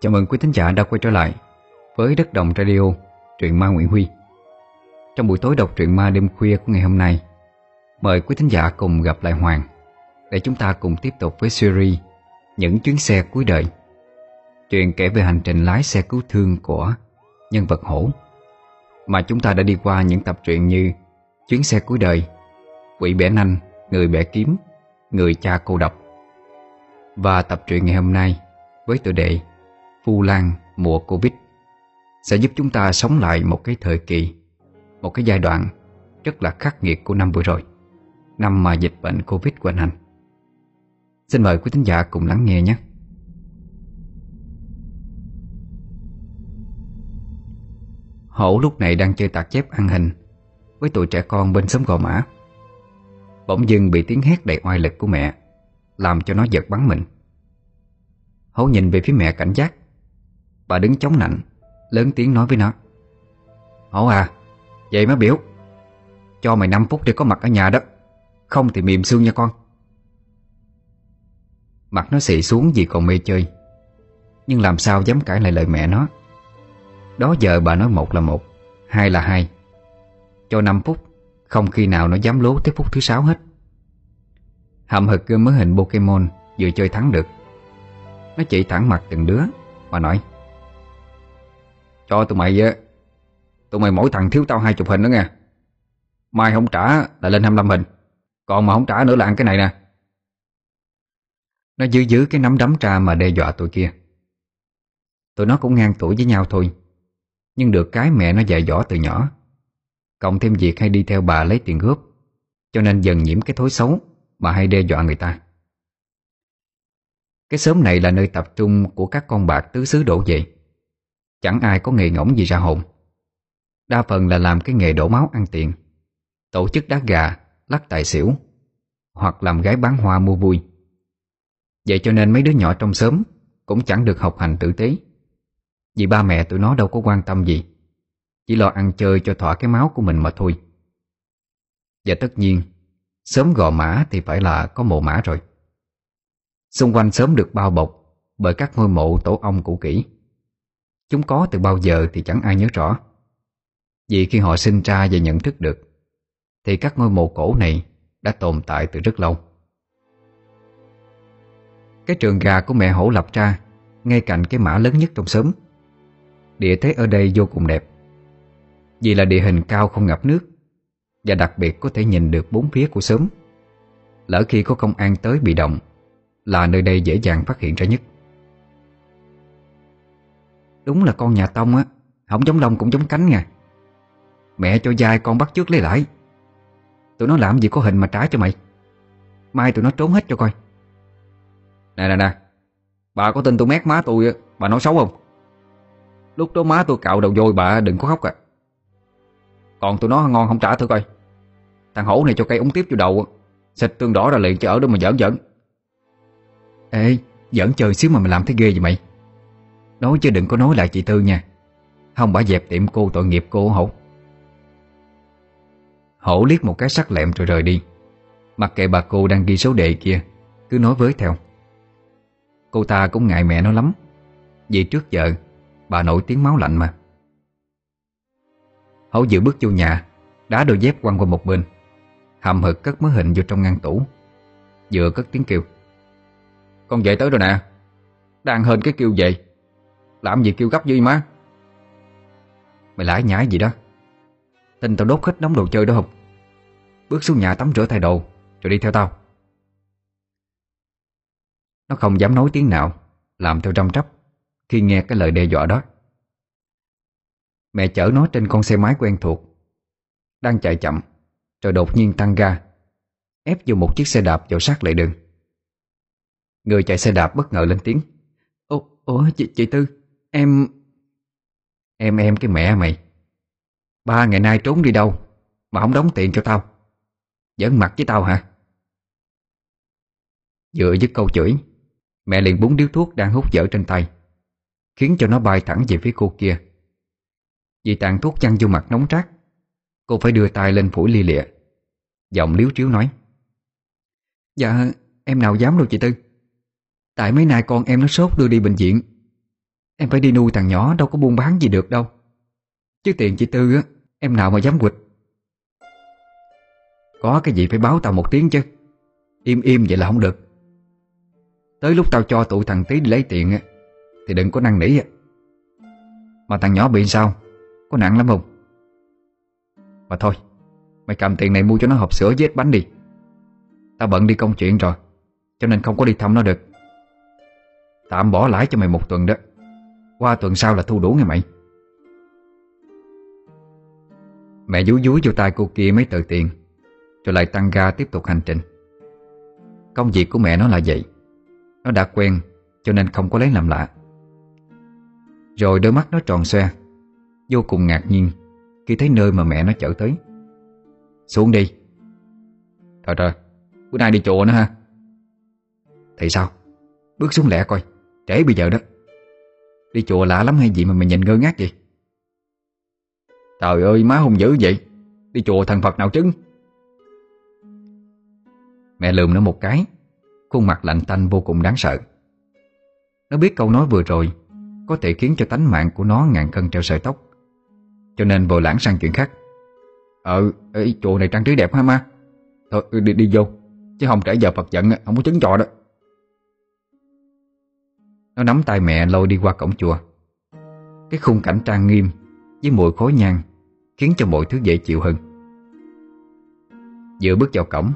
Chào mừng quý thính giả đã quay trở lại với Đất Đồng Radio, truyện ma Nguyễn Huy. Trong buổi tối đọc truyện ma đêm khuya của ngày hôm nay, mời quý thính giả cùng gặp lại Hoàng để chúng ta cùng tiếp tục với series Những chuyến xe cuối đời. Truyện kể về hành trình lái xe cứu thương của nhân vật hổ mà chúng ta đã đi qua những tập truyện như Chuyến xe cuối đời, Quỷ bẻ nanh, Người bẻ kiếm, Người cha cô độc. Và tập truyện ngày hôm nay với tựa đề Vu Lan mùa Covid sẽ giúp chúng ta sống lại một cái thời kỳ, một cái giai đoạn rất là khắc nghiệt của năm vừa rồi, năm mà dịch bệnh Covid hoành hành. Xin mời quý thính giả cùng lắng nghe nhé. Hổ lúc này đang chơi tạc chép ăn hình với tụi trẻ con bên xóm gò mã. Bỗng dưng bị tiếng hét đầy oai lực của mẹ làm cho nó giật bắn mình. Hổ nhìn về phía mẹ cảnh giác Bà đứng chống nạnh, Lớn tiếng nói với nó. Hổ à Vậy má biểu, Cho mày 5 phút để có mặt ở nhà đó, Không thì mềm xương nha con. Mặt nó xị xuống vì còn mê chơi, Nhưng làm sao dám cãi lại lời mẹ nó. Đó giờ bà nói một là một, Hai là hai. Cho 5 phút, Không khi nào nó dám lố tới phút thứ sáu hết. Hậm hực gương mới hình Pokemon Vừa chơi thắng được. Nó chỉ thẳng mặt từng đứa, Mà nói cho tụi mày Tụi mày mỗi thằng thiếu tao hai chục hình đó nghe. Mai không trả là lên 25 hình. Còn mà không trả nữa là ăn cái này nè. Nó giữ giữ cái nắm đấm tra mà đe dọa tụi kia. Tụi nó cũng ngang tuổi với nhau thôi. Nhưng được cái mẹ nó dạy dỗ từ nhỏ. Cộng thêm việc hay đi theo bà lấy tiền góp. Cho nên dần nhiễm cái thói xấu Mà hay đe dọa người ta. Cái xóm này là nơi tập trung của các con bạc tứ xứ đổ về. Chẳng ai có nghề ngỗng gì ra hồn. Đa phần là làm cái nghề đổ máu ăn tiền. Tổ chức đá gà, lắc tài xỉu Hoặc làm gái bán hoa mua vui. Vậy cho nên mấy đứa nhỏ trong xóm Cũng chẳng được học hành tử tế. Vì ba mẹ tụi nó đâu có quan tâm gì. Chỉ lo ăn chơi cho thỏa cái máu của mình mà thôi. Và tất nhiên Sớm gò mã thì phải là có mộ mã rồi. Xung quanh sớm được bao bọc Bởi các ngôi mộ tổ ong cũ kỹ. Chúng có từ bao giờ thì chẳng ai nhớ rõ. Vì khi họ sinh ra và nhận thức được, Thì các ngôi mộ cổ này đã tồn tại từ rất lâu. Cái trường gà của mẹ hổ lập ra Ngay cạnh cái mã lớn nhất trong xóm. Địa thế ở đây vô cùng đẹp, Vì là địa hình cao không ngập nước, Và đặc biệt có thể nhìn được bốn phía của xóm. Lỡ khi có công an tới bị động, Là nơi đây dễ dàng phát hiện ra nhất. Đúng là con nhà Tông á. Không giống lông cũng giống cánh nha. Mẹ cho dai con bắt trước lấy lại. Tụi nó làm gì có hình mà trả cho mày. Mai tụi nó trốn hết cho coi. Nè nè nè. Bà có tin tôi mét má tôi Bà nói xấu không? Lúc đó má tôi cạo đầu vôi bà đừng có khóc à. Còn tụi nó ngon không trả thử coi. Thằng hổ này cho cây ống tiếp vô đầu Xịt tương đỏ ra liền cho ở đó mà giỡn giỡn. Ê, Giỡn chơi xíu mà mày làm thấy ghê vậy mày. Nói chứ đừng có nói lại chị Tư nha. Không bả dẹp tiệm cô tội nghiệp cô hổ. Hổ liếc một cái sắc lẹm rồi rời đi. Mặc kệ bà cô đang ghi số đề kia, Cứ nói với theo. Cô ta cũng ngại mẹ nó lắm. Vì trước giờ, Bà nổi tiếng máu lạnh mà. Hổ giữ bước vô nhà, Đá đôi dép quăng qua một bên. Hầm hực cất mớ hình vô trong ngăn tủ. Vừa cất tiếng kêu. Con về tới rồi nè. Đang hên cái kêu vậy làm gì kêu gấp gì má? Mày lãi nhãi gì đó? Tin tao đốt hết đống đồ chơi đó không? Bước xuống nhà tắm rửa thay đồ Rồi đi theo tao. Nó không dám nói tiếng nào Làm theo trăm trắp Khi nghe cái lời đe dọa đó. Mẹ chở nó trên con xe máy quen thuộc Đang chạy chậm Rồi đột nhiên tăng ga Ép vô một chiếc xe đạp vào sát lại đường. Người chạy xe đạp bất ngờ lên tiếng. Ủa, ủa chị, chị Tư? Em... Em em cái mẹ mày. Ba ngày nay trốn đi đâu Mà không đóng tiền cho tao? Giỡn mặt với tao hả? Dựa dứt câu chửi, Mẹ liền búng điếu thuốc đang hút dở trên tay, Khiến cho nó bay thẳng về phía cô kia. Vì tàn thuốc chăn vô mặt nóng rát, Cô phải đưa tay lên phủi lia lịa. Giọng liếu triếu nói Dạ em nào dám đâu chị Tư. Tại mấy nay con em nó sốt đưa đi bệnh viện Em phải đi nuôi thằng nhỏ, đâu có buôn bán gì được đâu. Chứ tiền chị Tư á, Em nào mà dám quỵt. Có cái gì phải báo tao một tiếng chứ. Im im vậy là không được. Tới lúc tao cho tụi thằng tí đi lấy tiền á, Thì đừng có năn nỉ á. Mà thằng nhỏ bị sao? Có nặng lắm không? Mà thôi, Mày cầm tiền này mua cho nó hộp sữa với ít bánh đi. Tao bận đi công chuyện rồi, Cho nên không có đi thăm nó được. Tạm bỏ lãi cho mày một tuần đó. Qua tuần sau là thu đủ nghe mày. Mẹ dúi dúi vô tay cô kia mấy tờ tiền, Rồi lại tăng ga tiếp tục hành trình. Công việc của mẹ nó là vậy, Nó đã quen Cho nên không có lấy làm lạ. Rồi đôi mắt nó tròn xoe, Vô cùng ngạc nhiên Khi thấy nơi mà mẹ nó chở tới. Xuống đi. Thôi rồi Bữa nay đi chùa nữa ha. Thì sao? Bước xuống lẹ coi, Trễ bây giờ đó. Đi chùa lạ lắm hay gì mà mày nhìn ngơ ngác vậy? Trời ơi má hung dữ vậy. Đi chùa thần Phật nào trứng? Mẹ lườm nó một cái. Khuôn mặt lạnh tanh vô cùng đáng sợ. Nó biết câu nói vừa rồi Có thể khiến cho tánh mạng của nó ngàn cân treo sợi tóc. Cho nên vội lãng sang chuyện khác. Ờ, ê, chùa này trang trí đẹp ha ma. Thôi đi, đi vô. Chứ không trễ giờ Phật giận Không có chứng trò đó. Nó nắm tay mẹ lôi đi qua cổng chùa. Cái khung cảnh trang nghiêm Với mùi khói nhang Khiến cho mọi thứ dễ chịu hơn. Vừa bước vào cổng,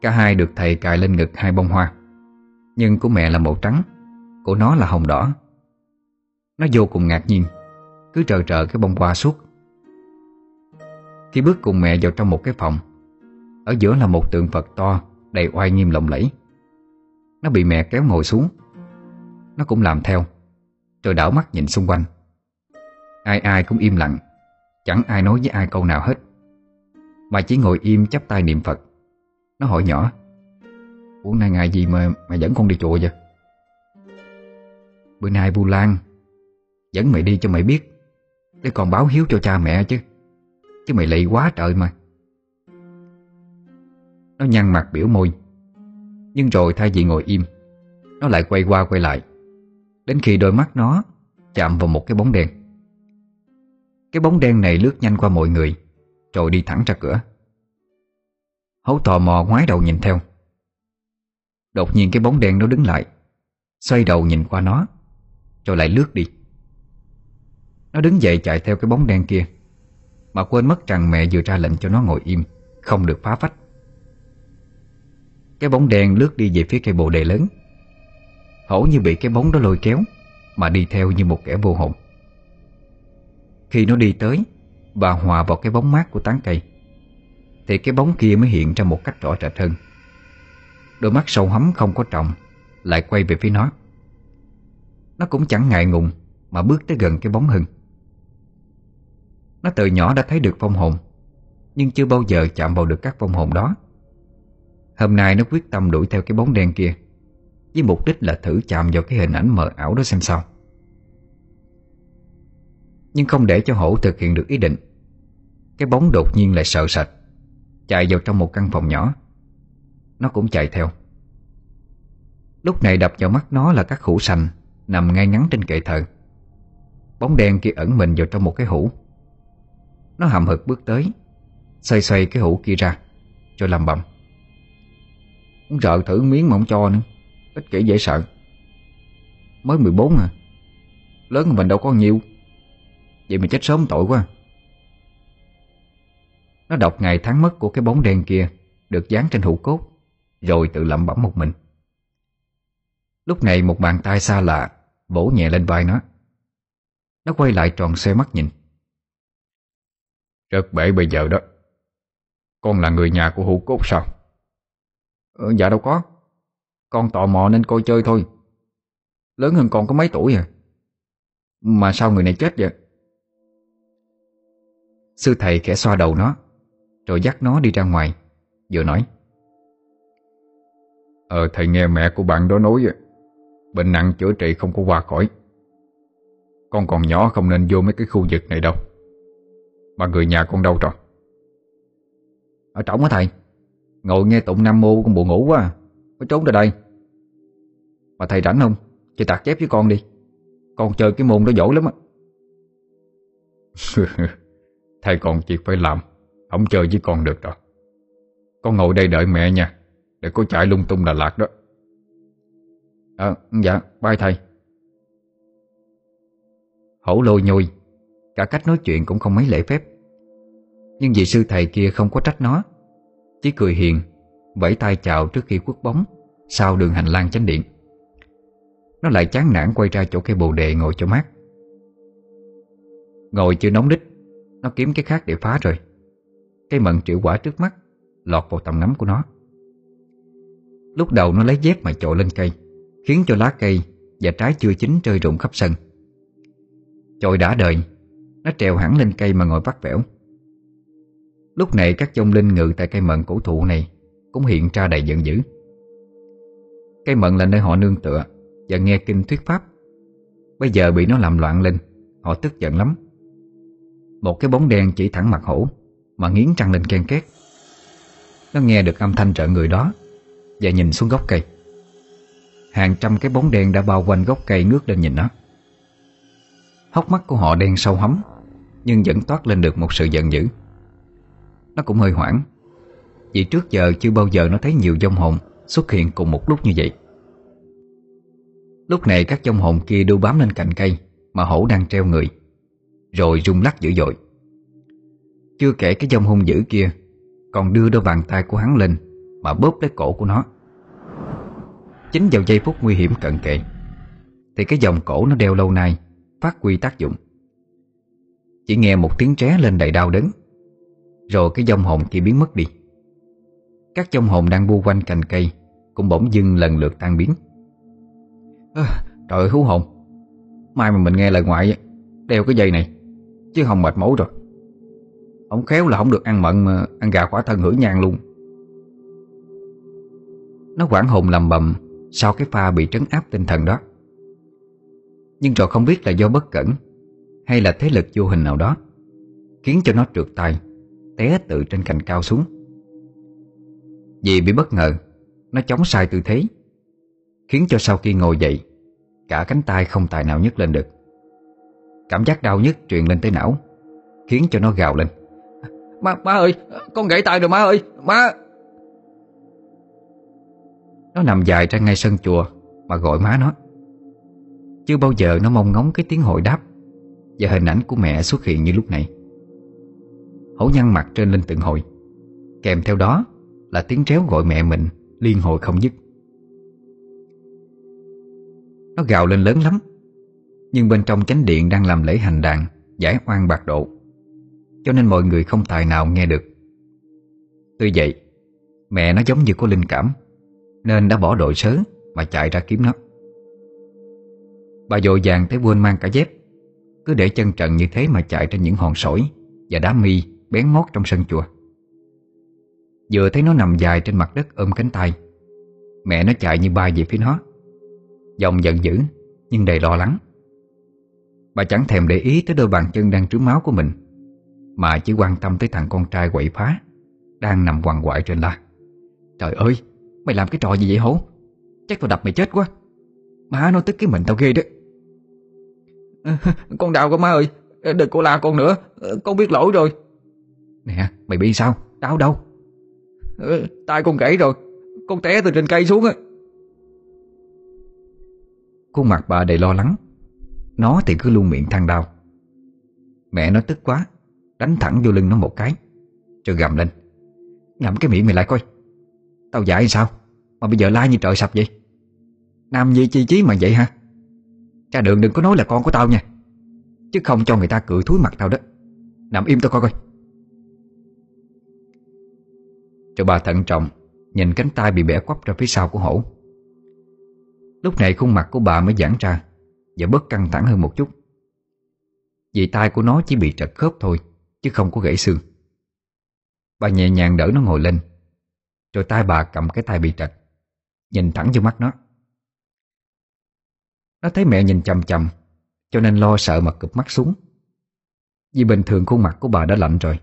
Cả hai được thầy cài lên ngực hai bông hoa. Nhưng của mẹ là màu trắng, Của nó là hồng đỏ. Nó vô cùng ngạc nhiên, Cứ trờ trờ cái bông hoa suốt. Khi bước cùng mẹ vào trong một cái phòng, Ở giữa là một tượng Phật to, Đầy oai nghiêm lộng lẫy. Nó bị mẹ kéo ngồi xuống nó cũng làm theo. Rồi đảo mắt nhìn xung quanh. Ai ai cũng im lặng. Chẳng ai nói với ai câu nào hết. Mà chỉ ngồi im chắp tay niệm Phật. Nó hỏi nhỏ Uống nay ngày gì mà mày dẫn con đi chùa vậy? Bữa nay Vu Lan Dẫn mày đi cho mày biết. Để còn báo hiếu cho cha mẹ chứ. Chứ mày lị quá trời mà. Nó nhăn mặt biểu môi. Nhưng rồi thay vì ngồi im, Nó lại quay qua quay lại. Đến khi đôi mắt nó Chạm vào một cái bóng đen. Cái bóng đen này lướt nhanh qua mọi người, Rồi đi thẳng ra cửa. Hấu tò mò ngoái đầu nhìn theo. Đột nhiên cái bóng đen nó đứng lại, Xoay đầu nhìn qua nó, Rồi lại lướt đi. Nó đứng dậy chạy theo cái bóng đen kia, Mà quên mất rằng mẹ vừa ra lệnh cho nó ngồi im, Không được phá vách Cái bóng đen lướt đi về phía cây bồ đề lớn. Hổ như bị cái bóng đó lôi kéo, Mà đi theo như một kẻ vô hồn. Khi nó đi tới Và hòa vào cái bóng mát của tán cây, Thì cái bóng kia mới hiện ra một cách rõ rệt hơn. Đôi mắt sâu hắm không có trọng, Lại quay về phía nó. Nó cũng chẳng ngại ngùng Mà bước tới gần cái bóng hưng Nó từ nhỏ đã thấy được phong hồn, Nhưng chưa bao giờ chạm vào được các phong hồn đó. Hôm nay nó quyết tâm đuổi theo cái bóng đen kia. Với mục đích là thử chạm vào cái hình ảnh mờ ảo đó xem sao. Nhưng không để cho hổ thực hiện được ý định, Cái bóng đột nhiên lại sợ sạch Chạy vào trong một căn phòng nhỏ. Nó cũng chạy theo. Lúc này đập vào mắt nó là các hũ sành Nằm ngay ngắn trên kệ thờ. Bóng đen kia ẩn mình vào trong một cái hũ. Nó hầm hực bước tới, Xoay xoay cái hũ kia ra, Rồi làm bầm. Muốn sợ thử miếng mà không cho nữa. Ích kỷ dễ sợ. Mới 14 à. Lớn hơn mình đâu có nhiều Vậy mà chết sớm tội quá. Nó đọc ngày tháng mất của cái bóng đen kia Được dán trên hũ cốt Rồi tự lẩm bẩm một mình. Lúc này một bàn tay xa lạ Bổ nhẹ lên vai nó. Nó quay lại tròn xe mắt nhìn. Rất bể bây giờ đó. Con là người nhà của hũ cốt sao? Ừ, Dạ đâu có con tò mò nên coi chơi thôi. Lớn hơn con có mấy tuổi à? Mà sao người này chết vậy? Sư thầy khẽ xoa đầu nó, Rồi dắt nó đi ra ngoài, Vừa nói. Ờ thầy nghe mẹ của bạn đó nói Bệnh nặng chữa trị không có qua khỏi. Con còn nhỏ không nên vô mấy cái khu vực này đâu. Mà người nhà con đâu rồi Ở trống á thầy? Ngồi nghe tụng Nam Mô con buồn ngủ quá à. Mới trốn ra đây. Mà thầy rảnh không? Chị tạc chép với con đi. Con chơi cái môn đó giỏi lắm á. Thầy còn việc phải làm. Không chơi với con được rồi Con ngồi đây đợi mẹ nha. Để có chạy lung tung Đà Lạt đó. À dạ bye thầy. Hổ lôi nhôi. Cả cách nói chuyện cũng không mấy lễ phép. Nhưng vì sư thầy kia không có trách nó. Chỉ cười hiền. Vẫy tay chào trước khi quất bóng, Sau đường hành lang chánh điện. Nó lại chán nản quay ra chỗ cây bồ đề ngồi cho mát. Ngồi chưa nóng đích Nó kiếm cái khác để phá rồi. Cây mận triệu quả trước mắt Lọt vào tầm ngắm của nó. Lúc đầu nó lấy dép mà chội lên cây, Khiến cho lá cây Và trái chưa chín rơi rụng khắp sân. Chội đã đời, Nó trèo hẳn lên cây mà ngồi vắt vẻo. Lúc này các dông linh ngự tại cây mận cổ thụ này cũng hiện ra đầy giận dữ. Cây mận là nơi họ nương tựa Và nghe kinh thuyết pháp. Bây giờ bị nó làm loạn lên, Họ tức giận lắm. Một cái bóng đen chỉ thẳng mặt hổ Mà nghiến răng lên ken két. Nó nghe được âm thanh trợ người đó Và nhìn xuống gốc cây. Hàng trăm cái bóng đen đã bao quanh gốc cây ngước lên nhìn nó. Hốc mắt của họ đen sâu hấm Nhưng vẫn toát lên được một sự giận dữ. Nó cũng hơi hoảng. Vì trước giờ chưa bao giờ nó thấy nhiều dông hồn Xuất hiện cùng một lúc như vậy. Lúc này các dông hồn kia đu bám lên cành cây Mà hổ đang treo người, Rồi rung lắc dữ dội. Chưa kể cái dông hung dữ kia Còn đưa đôi bàn tay của hắn lên Mà bóp lấy cổ của nó. Chính vào giây phút nguy hiểm cận kề, Thì cái dòng cổ nó đeo lâu nay Phát huy tác dụng. Chỉ nghe một tiếng tré lên đầy đau đớn, Rồi cái dông hồn kia biến mất đi. Các trong hồn đang bu quanh cành cây Cũng bỗng dưng lần lượt tan biến. À, Trời ơi hú hồn. Mai mà mình nghe lời ngoại Đeo cái dây này Chứ không mệt mỏi rồi. Ông khéo là không được ăn mận mà Ăn gà quả thân hửi nhang luôn. Nó quảng hồn lầm bầm Sau cái pha bị trấn áp tinh thần đó. Nhưng rồi không biết là do bất cẩn Hay là thế lực vô hình nào đó Khiến cho nó trượt tay Té tự trên cành cao xuống. Vì bị bất ngờ Nó chống sai tư thế Khiến cho sau khi ngồi dậy Cả cánh tay không tài nào nhấc lên được. Cảm giác đau nhức truyền lên tới não Khiến cho nó gào lên. Má, má ơi, con gãy tay rồi má ơi, má! Nó nằm dài ra ngay sân chùa Mà gọi má nó. Chưa bao giờ nó mong ngóng cái tiếng hội đáp Và hình ảnh của mẹ xuất hiện như lúc này. Hổ nhăn mặt trên lên từng hồi Kèm theo đó là tiếng réo gọi mẹ mình, Liên hồi không dứt. Nó gào lên lớn lắm, Nhưng bên trong chánh điện đang làm lễ hành đàn Giải oan bạc độ, Cho nên mọi người không tài nào nghe được. Tuy vậy, Mẹ nó giống như có linh cảm, Nên đã bỏ đội sớ Mà chạy ra kiếm nó. Bà dội vàng tới quên mang cả dép, Cứ để chân trần như thế mà chạy trên những hòn sỏi Và đá mi bén ngót trong sân chùa. Vừa thấy nó nằm dài trên mặt đất ôm cánh tay. Mẹ nó chạy như bay về phía nó. Dòng giận dữ, Nhưng đầy lo lắng. Bà chẳng thèm để ý tới đôi bàn chân đang trướng máu của mình, Mà chỉ quan tâm tới thằng con trai quậy phá, Đang nằm quằn quại trên la. Trời ơi, Mày làm cái trò gì vậy hổ? Chắc tao đập mày chết quá. Má nó tức cái mình tao ghê đó. Con đau quá má ơi, Đừng có la con nữa, Con biết lỗi rồi. Nè, mày bị sao? Đau đâu? Ừ, tay con gãy rồi. Con té từ trên cây xuống á. Khuôn mặt bà đầy lo lắng. Nó thì cứ luôn miệng than đau. Mẹ nó tức quá Đánh thẳng vô lưng nó một cái Rồi gầm lên. Ngậm cái miệng mày lại coi. Tao dạy sao? Mà bây giờ la như trời sập vậy. Nam nhi chi chí mà vậy hả? Cha đường đừng có nói là con của tao nha. Chứ không cho người ta cười thúi mặt tao đó. Nằm im tao coi coi. Rồi bà thận trọng, Nhìn cánh tay bị bẻ quắp ra phía sau của hổ. Lúc này khuôn mặt của bà mới giãn ra Và bớt căng thẳng hơn một chút. Vì tay của nó chỉ bị trật khớp thôi, Chứ không có gãy xương. Bà nhẹ nhàng đỡ nó ngồi lên, Rồi tay bà cầm cái tay bị trật, Nhìn thẳng vô mắt nó. Nó thấy mẹ nhìn chầm chầm Cho nên lo sợ mà cụp mắt xuống. Vì bình thường khuôn mặt của bà đã lạnh rồi,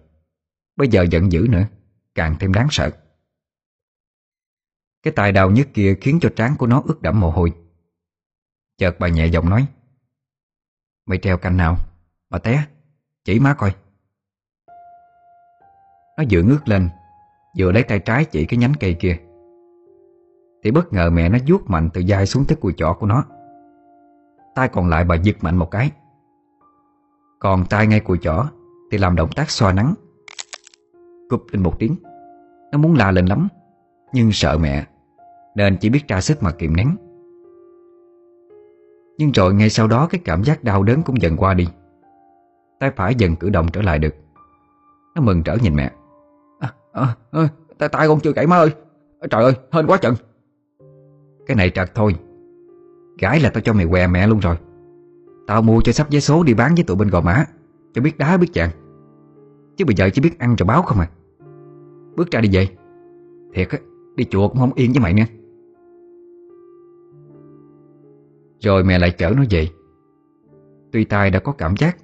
Bây giờ giận dữ nữa. Càng thêm đáng sợ. Cái tài đào nhức kia khiến cho trán của nó ướt đẫm mồ hôi. Chợt bà nhẹ giọng nói, Mày treo cành nào? Mà té, Chỉ má coi. Nó vừa ngước lên, Vừa lấy tay trái chỉ cái nhánh cây kia. Thì bất ngờ mẹ nó vuốt mạnh từ vai xuống tới cùi chỏ của nó. Tay còn lại bà giật mạnh một cái. Còn tay ngay cùi chỏ Thì làm động tác xoa nắng Cụp lên một tiếng. Nó muốn la lên lắm. Nhưng sợ mẹ Nên chỉ biết ra sức mà kiềm nén. Nhưng rồi ngay sau đó Cái cảm giác đau đớn cũng dần qua đi. Tay phải dần cử động trở lại được. Nó mừng trở nhìn mẹ. À, à, à, Tay tay con chưa gãy má ơi. Trời ơi hên quá chừng. Cái này trật thôi. Gái là tao cho mày què mẹ luôn rồi. Tao mua cho sắp vé số đi bán với tụi bên Gò Mã Cho biết đá biết chàng. Chứ bây giờ chỉ biết ăn cho báo không à. Bước ra đi về. Thiệt á, Đi chùa cũng không yên với mày nữa. Rồi mẹ lại chở nó về. Tuy tai đã có cảm giác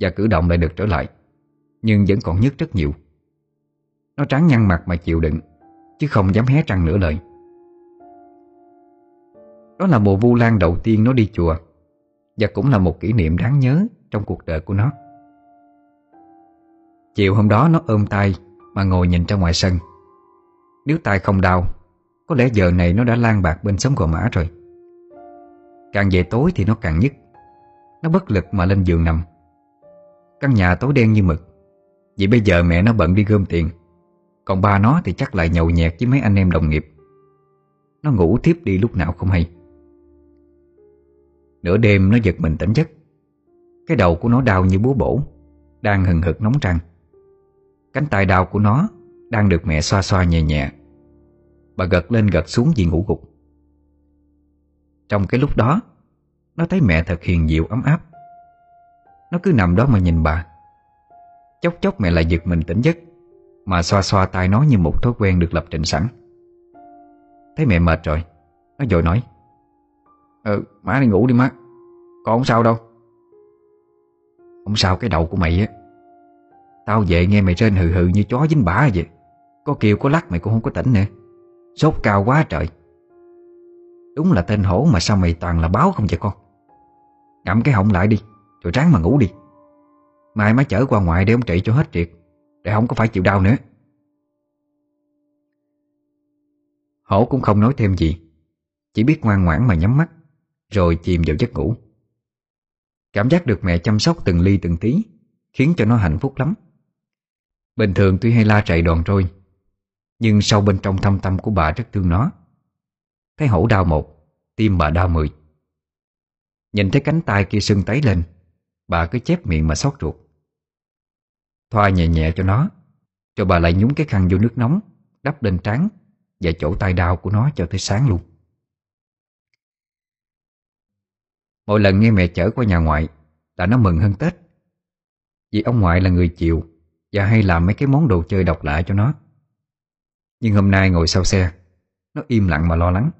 Và cử động lại được trở lại, Nhưng vẫn còn nhức rất nhiều. Nó trắng nhăn mặt mà chịu đựng, Chứ không dám hé răng nửa lời. Đó là mùa vu lan đầu tiên nó đi chùa, Và cũng là một kỷ niệm đáng nhớ Trong cuộc đời của nó. Chiều hôm đó nó ôm tay mà ngồi nhìn ra ngoài sân. Nếu tay không đau, Có lẽ giờ này nó đã lan bạc bên sống gò mã rồi. Càng về tối thì nó càng nhức. Nó bất lực mà lên giường nằm. Căn nhà tối đen như mực. Vậy bây giờ mẹ nó bận đi gom tiền. Còn ba nó thì chắc lại nhậu nhẹt với mấy anh em đồng nghiệp. Nó ngủ tiếp đi lúc nào không hay. Nửa đêm nó giật mình tỉnh giấc. Cái đầu của nó đau như búa bổ, Đang hừng hực nóng trăng Cánh tay đau của nó Đang được mẹ xoa xoa nhẹ nhẹ. Bà gật lên gật xuống vì ngủ gục. Trong cái lúc đó, Nó thấy mẹ thật hiền dịu ấm áp. Nó cứ nằm đó mà nhìn bà. Chốc chốc mẹ lại giật mình tỉnh giấc, Mà xoa xoa tay nó như một thói quen được lập trình sẵn. Thấy mẹ mệt rồi, Nó vội nói Ừ má đi ngủ đi má, Con không sao đâu. Không sao, cái đầu của mày á Tao về nghe mày trên hừ hừ như chó dính bả vậy. Có kêu có lắc mày cũng không có tỉnh nữa Sốt cao quá trời. Đúng là tên hổ mà sao mày toàn là báo không vậy con? Ngậm cái họng lại đi, Rồi ráng mà ngủ đi. Mai má chở qua ngoài để ông trị cho hết triệt Để không có phải chịu đau nữa. Hổ cũng không nói thêm gì, Chỉ biết ngoan ngoãn mà nhắm mắt, Rồi chìm vào giấc ngủ. Cảm giác được mẹ chăm sóc từng ly từng tí Khiến cho nó hạnh phúc lắm. Bình thường tuy hay la chạy đòn trôi, Nhưng sâu bên trong thâm tâm của bà rất thương nó. Thấy hổ đau một, Tim bà đau mười. Nhìn thấy cánh tay kia sưng tấy lên, Bà cứ chép miệng mà xót ruột. Thoa nhẹ nhẹ cho nó, Rồi bà lại nhúng cái khăn vô nước nóng, Đắp lên trán Và chỗ tay đau của nó cho tới sáng luôn. Mỗi lần nghe mẹ chở qua nhà ngoại Là nó mừng hơn Tết, Vì ông ngoại là người chịu và hay làm mấy cái món đồ chơi độc lạ cho nó. Nhưng hôm nay ngồi sau xe, Nó im lặng mà lo lắng,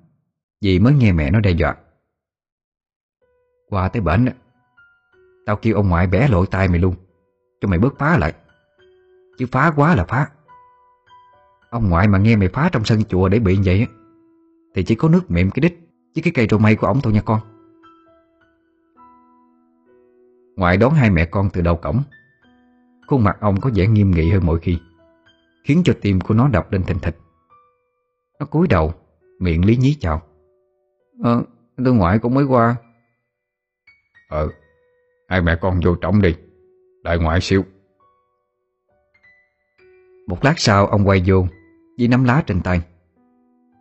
Vì mới nghe mẹ nó đe dọa. Qua tới bển Tao kêu ông ngoại bẻ lội tay mày luôn, Cho mày bớt phá lại. Chứ phá quá là phá. Ông ngoại mà nghe mày phá trong sân chùa để bị vậy Thì chỉ có nước miệng cái đít Chứ cái cây trầu mây của ổng thôi nha con. Ngoại đón hai mẹ con từ đầu cổng Khuôn mặt ông có vẻ nghiêm nghị hơn mọi khi Khiến cho tim của nó đập lên thình thịch. Nó cúi đầu Miệng lý nhí chào. Ờ, tôi ngoại cũng mới qua. Ờ, hai mẹ con vô trọng đi Đợi ngoại xíu. Một lát sau ông quay vô Với nắm lá trên tay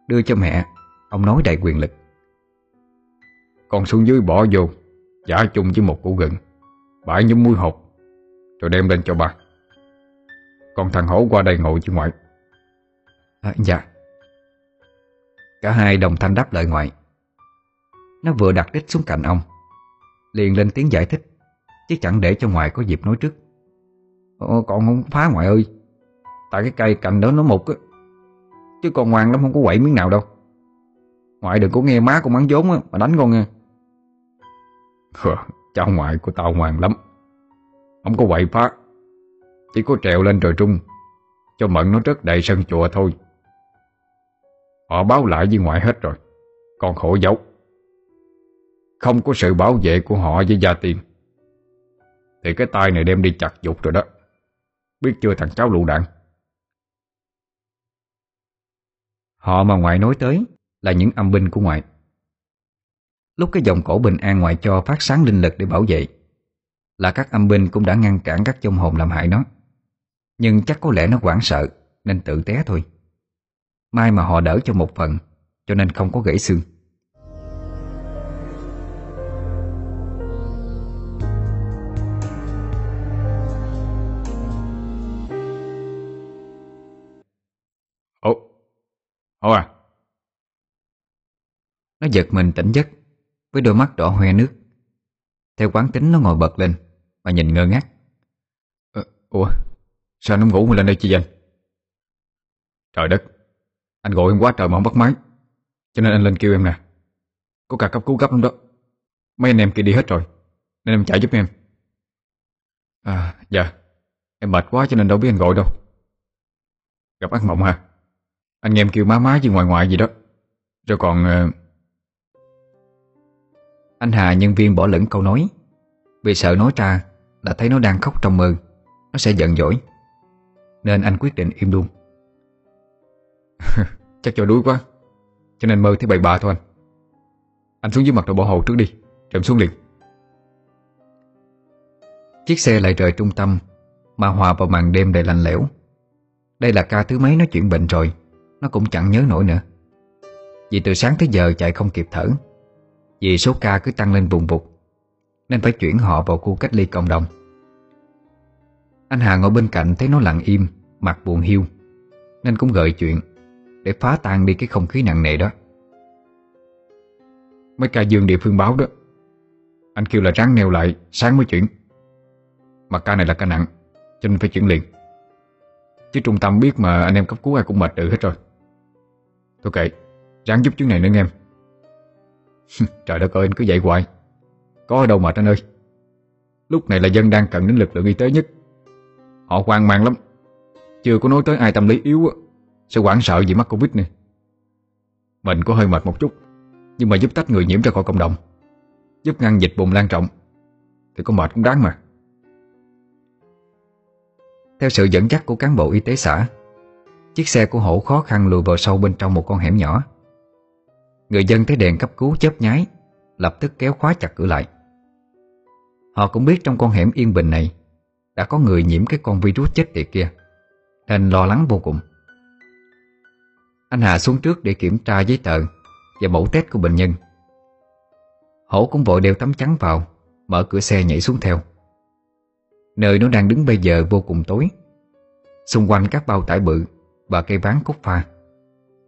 Đưa cho mẹ. Ông nói đầy quyền lực. Con xuống dưới bỏ vô Giả chung với một củ gừng Bãi nhúm muối hột Rồi đem lên cho bà Còn thằng hổ qua đây ngồi chứ ngoại. À, Dạ. Cả hai đồng thanh đáp lời ngoại. Nó vừa đặt đích xuống cạnh ông Liền lên tiếng giải thích Chứ chẳng để cho ngoại có dịp nói trước. Ồ, Con không phá ngoại ơi. Tại cái cây cành đó nó mục á Chứ con ngoan lắm không có quậy miếng nào đâu. Ngoại đừng có nghe má con mắng vốn á Mà đánh con nha. Cháu ngoại của tao ngoan lắm không có quậy phá. Chỉ có trèo lên trời trung, Cho mận nó rất đầy sân chùa thôi. Họ báo lại với ngoại hết rồi, Còn khổ giấu Không có sự bảo vệ của họ với gia tiên, Thì cái tay này đem đi chặt dục rồi đó. Biết chưa thằng cháu lụ đạn? Họ mà ngoại nói tới Là những âm binh của ngoại. Lúc cái dòng cổ bình an ngoại cho phát sáng linh lực để bảo vệ là các âm binh cũng đã ngăn cản các trong hồn làm hại nó. Nhưng chắc có lẽ nó hoảng sợ Nên tự té thôi. Mai mà họ đỡ cho một phần Cho nên không có gãy xương. Ủa Ủa à. Nó giật mình tỉnh giấc Với đôi mắt đỏ hoe nước. Theo quán tính nó ngồi bật lên mà nhìn ngơ ngác. Ờ, Ủa Sao nó ngủ mà lên đây chi vậy? Trời đất Anh gọi em quá trời mà không bắt máy. Cho nên anh lên kêu em nè. Có cả cấp cứu gấp lắm đó. Mấy anh em kia đi hết rồi Nên em chạy giúp em. À dạ. Em mệt quá cho nên đâu biết anh gọi đâu. Gặp ác mộng hả? Anh nghe em kêu má má gì ngoài ngoại gì đó. Rồi còn uh... Anh Hà nhân viên bỏ lửng câu nói. Vì sợ nói ra là thấy nó đang khóc trong mơ. Nó sẽ giận dỗi. Nên anh quyết định im luôn. Chắc cho đuối quá, Cho nên mơ thấy bậy bạ thôi anh. Anh xuống dưới mặt đồ bỏ hồ trước đi Rồi em xuống liền. Chiếc xe lại rời trung tâm, Mà hòa vào màn đêm đầy lạnh lẽo. Đây là ca thứ mấy nó chuyển bệnh rồi, Nó cũng chẳng nhớ nổi nữa. Vì từ sáng tới giờ chạy không kịp thở, Vì số ca cứ tăng lên vùng vụt. Nên phải chuyển họ vào khu cách ly cộng đồng. Anh Hà ngồi bên cạnh thấy nó lặng im, Mặt buồn hiu, Nên cũng gợi chuyện Để phá tan đi cái không khí nặng nề đó. Mấy ca dương địa phương báo đó, Anh kêu là ráng neo lại, Sáng mới chuyển. Mà ca này là ca nặng, Cho nên phải chuyển liền. Chứ trung tâm biết mà anh em cấp cứu ai cũng mệt tự hết rồi. Thôi kệ, Ráng giúp chuyến này nữa anh em. Trời đất ơi, anh cứ dậy hoài. Có ở đâu mệt anh ơi? Lúc này là dân đang cần đến lực lượng y tế nhất. Họ hoang mang lắm. Chưa có nói tới ai tâm lý yếu Sẽ hoảng sợ vì mắc Covid nè Mình có hơi mệt một chút, Nhưng mà giúp tách người nhiễm ra khỏi cộng đồng, Giúp ngăn dịch bùng lan trọng Thì có mệt cũng đáng mà. Theo sự dẫn dắt của cán bộ y tế xã, Chiếc xe của hổ khó khăn lùi vào sâu bên trong một con hẻm nhỏ. Người dân thấy đèn cấp cứu chớp nháy, Lập tức kéo khóa chặt cửa lại. Họ cũng biết trong con hẻm yên bình này Đã có người nhiễm cái con virus chết tiệt kia, Nên lo lắng vô cùng. Anh Hà xuống trước để kiểm tra giấy tờ Và mẫu test của bệnh nhân. Hổ cũng vội đeo tấm chắn vào, Mở cửa xe nhảy xuống theo. Nơi nó đang đứng bây giờ vô cùng tối. Xung quanh các bao tải bự Và cây ván cúc pha,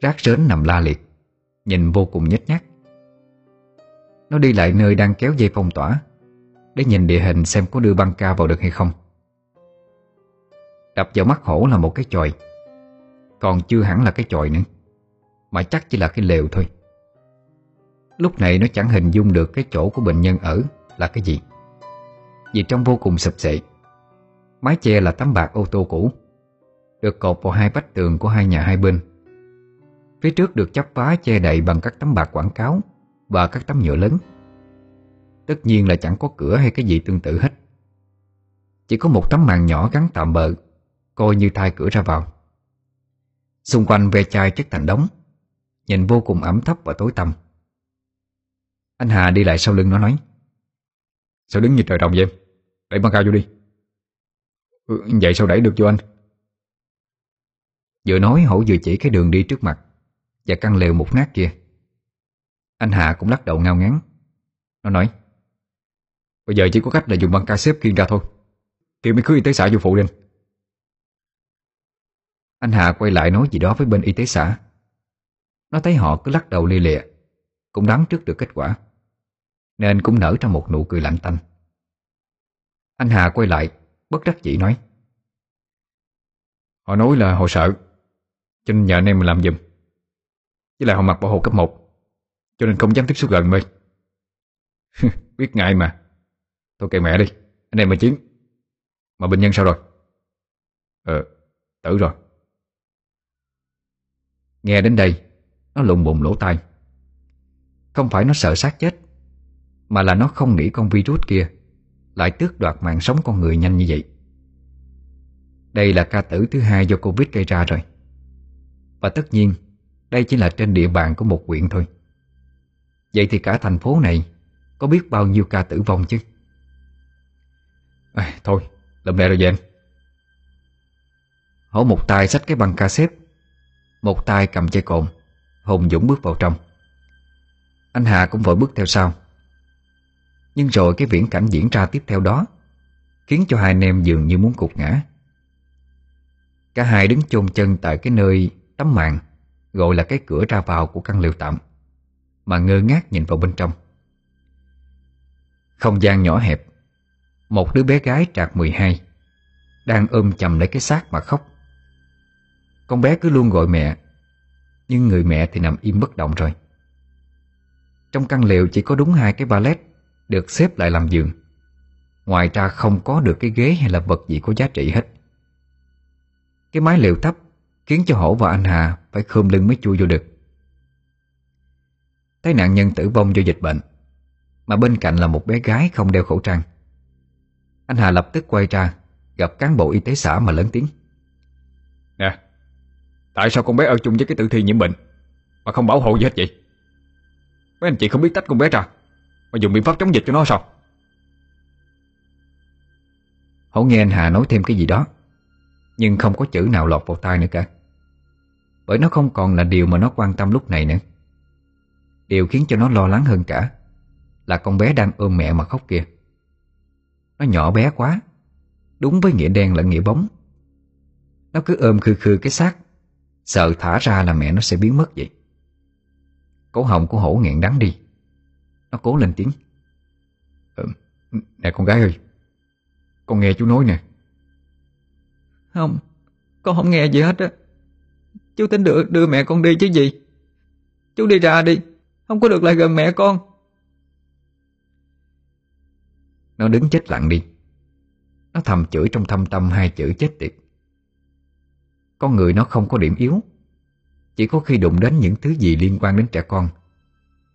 Rác rến nằm la liệt, Nhìn vô cùng nhếch nhác. Nó đi lại nơi đang kéo dây phong tỏa. Để nhìn địa hình xem có đưa băng ca vào được hay không. Đập vào mắt hổ là một cái chòi, Còn chưa hẳn là cái chòi nữa, Mà chắc chỉ là cái lều thôi. Lúc này nó chẳng hình dung được cái chỗ của bệnh nhân ở là cái gì, Vì trong vô cùng sập sệ. Mái che là tấm bạc ô tô cũ, Được cột vào hai vách tường của hai nhà hai bên. Phía trước được chắp vá che đậy bằng các tấm bạc quảng cáo Và các tấm nhựa lớn. Tất nhiên là chẳng có cửa hay cái gì tương tự hết. Chỉ có một tấm màn nhỏ gắn tạm bờ Coi như thay cửa ra vào. Xung quanh ve chai chất thành đống Nhìn vô cùng ẩm thấp và tối tăm. Anh Hà đi lại sau lưng nó nói Sao đứng như trời đồng vậy? Em Đẩy băng cao vô đi. Ừ, Vậy sao đẩy được vô anh? Vừa nói hổ vừa chỉ cái đường đi trước mặt Và căn lều một nát kia. Anh Hà cũng lắc đầu ngao ngán. Nó nói Bây giờ chỉ có cách là dùng băng ca xếp kiên ra thôi. Kêu mấy cứ y tế xã vô phụ lên. Anh Hà quay lại nói gì đó với bên y tế xã. Nó thấy họ cứ lắc đầu lia lịa Cũng đoán trước được kết quả, Nên cũng nở ra một nụ cười lạnh tanh. Anh Hà quay lại, Bất đắc dĩ nói, Họ nói là họ sợ, Cho nên nhờ anh em mình làm giùm. Với lại họ mặc bảo hộ cấp 1 Cho nên không dám tiếp xúc gần mê Biết ngại mà. Thôi kệ mẹ đi. Anh em mà chiến. Mà bệnh nhân sao rồi? Ờ tử rồi. Nghe đến đây, Nó lùng bùng lỗ tai. Không phải nó sợ sát chết, Mà là nó không nghĩ con virus kia Lại tước đoạt mạng sống con người nhanh như vậy. Đây là ca tử thứ hai do Covid gây ra rồi. Và tất nhiên, Đây chỉ là trên địa bàn của một huyện thôi. Vậy thì cả thành phố này Có biết bao nhiêu ca tử vong chứ? À, Thôi Lầm lẹ rồi vậy anh. Hổ một tay xách cái băng cassette Một tay cầm chai cồn Hùng Dũng bước vào trong. Anh Hà cũng vội bước theo sau. Nhưng rồi cái viễn cảnh diễn ra tiếp theo đó Khiến cho hai anh em dường như muốn cục ngã. Cả hai đứng chôn chân tại cái nơi tấm màn Gọi là cái cửa ra vào của căn liều tạm Mà ngơ ngác nhìn vào bên trong. Không gian nhỏ hẹp một đứa bé gái trạc 12 Đang ôm chầm lấy cái xác mà khóc. Con bé cứ luôn gọi mẹ, Nhưng người mẹ thì nằm im bất động rồi. Trong căn lều chỉ có đúng hai cái ballet Được xếp lại làm giường. Ngoài ra không có được cái ghế hay là vật gì có giá trị hết. Cái mái lều thấp Khiến cho Hổ và anh Hà Phải khom lưng mới chui vô được. Thấy nạn nhân tử vong do dịch bệnh, Mà bên cạnh là một bé gái không đeo khẩu trang. Anh Hà lập tức quay ra Gặp cán bộ y tế xã mà lớn tiếng. Nè Tại sao con bé ở chung với cái tử thi nhiễm bệnh Mà không bảo hộ gì hết vậy? Mấy anh chị không biết tách con bé ra Mà dùng biện pháp chống dịch cho nó sao? Hổ nghe anh Hà nói thêm cái gì đó Nhưng không có chữ nào lọt vào tai nữa cả. Bởi nó không còn là điều mà nó quan tâm lúc này nữa. Điều khiến cho nó lo lắng hơn cả Là con bé đang ôm mẹ mà khóc kìa nó nhỏ bé quá. Đúng với nghĩa đen là nghĩa bóng. Nó cứ ôm khư khư cái xác. Sợ thả ra là mẹ nó sẽ biến mất vậy. Cổ họng của hổ nghẹn đắng đi. Nó cố lên tiếng. Ừ, Nè con gái ơi. Con nghe chú nói nè. Không Con không nghe gì hết á. Chú tính đưa, đưa mẹ con đi chứ gì. Chú đi ra đi. Không có được lại gần mẹ con. Nó đứng chết lặng đi. Nó thầm chửi trong thâm tâm hai chữ chết tiệt. Con người nó không có điểm yếu. Chỉ có khi đụng đến những thứ gì liên quan đến trẻ con,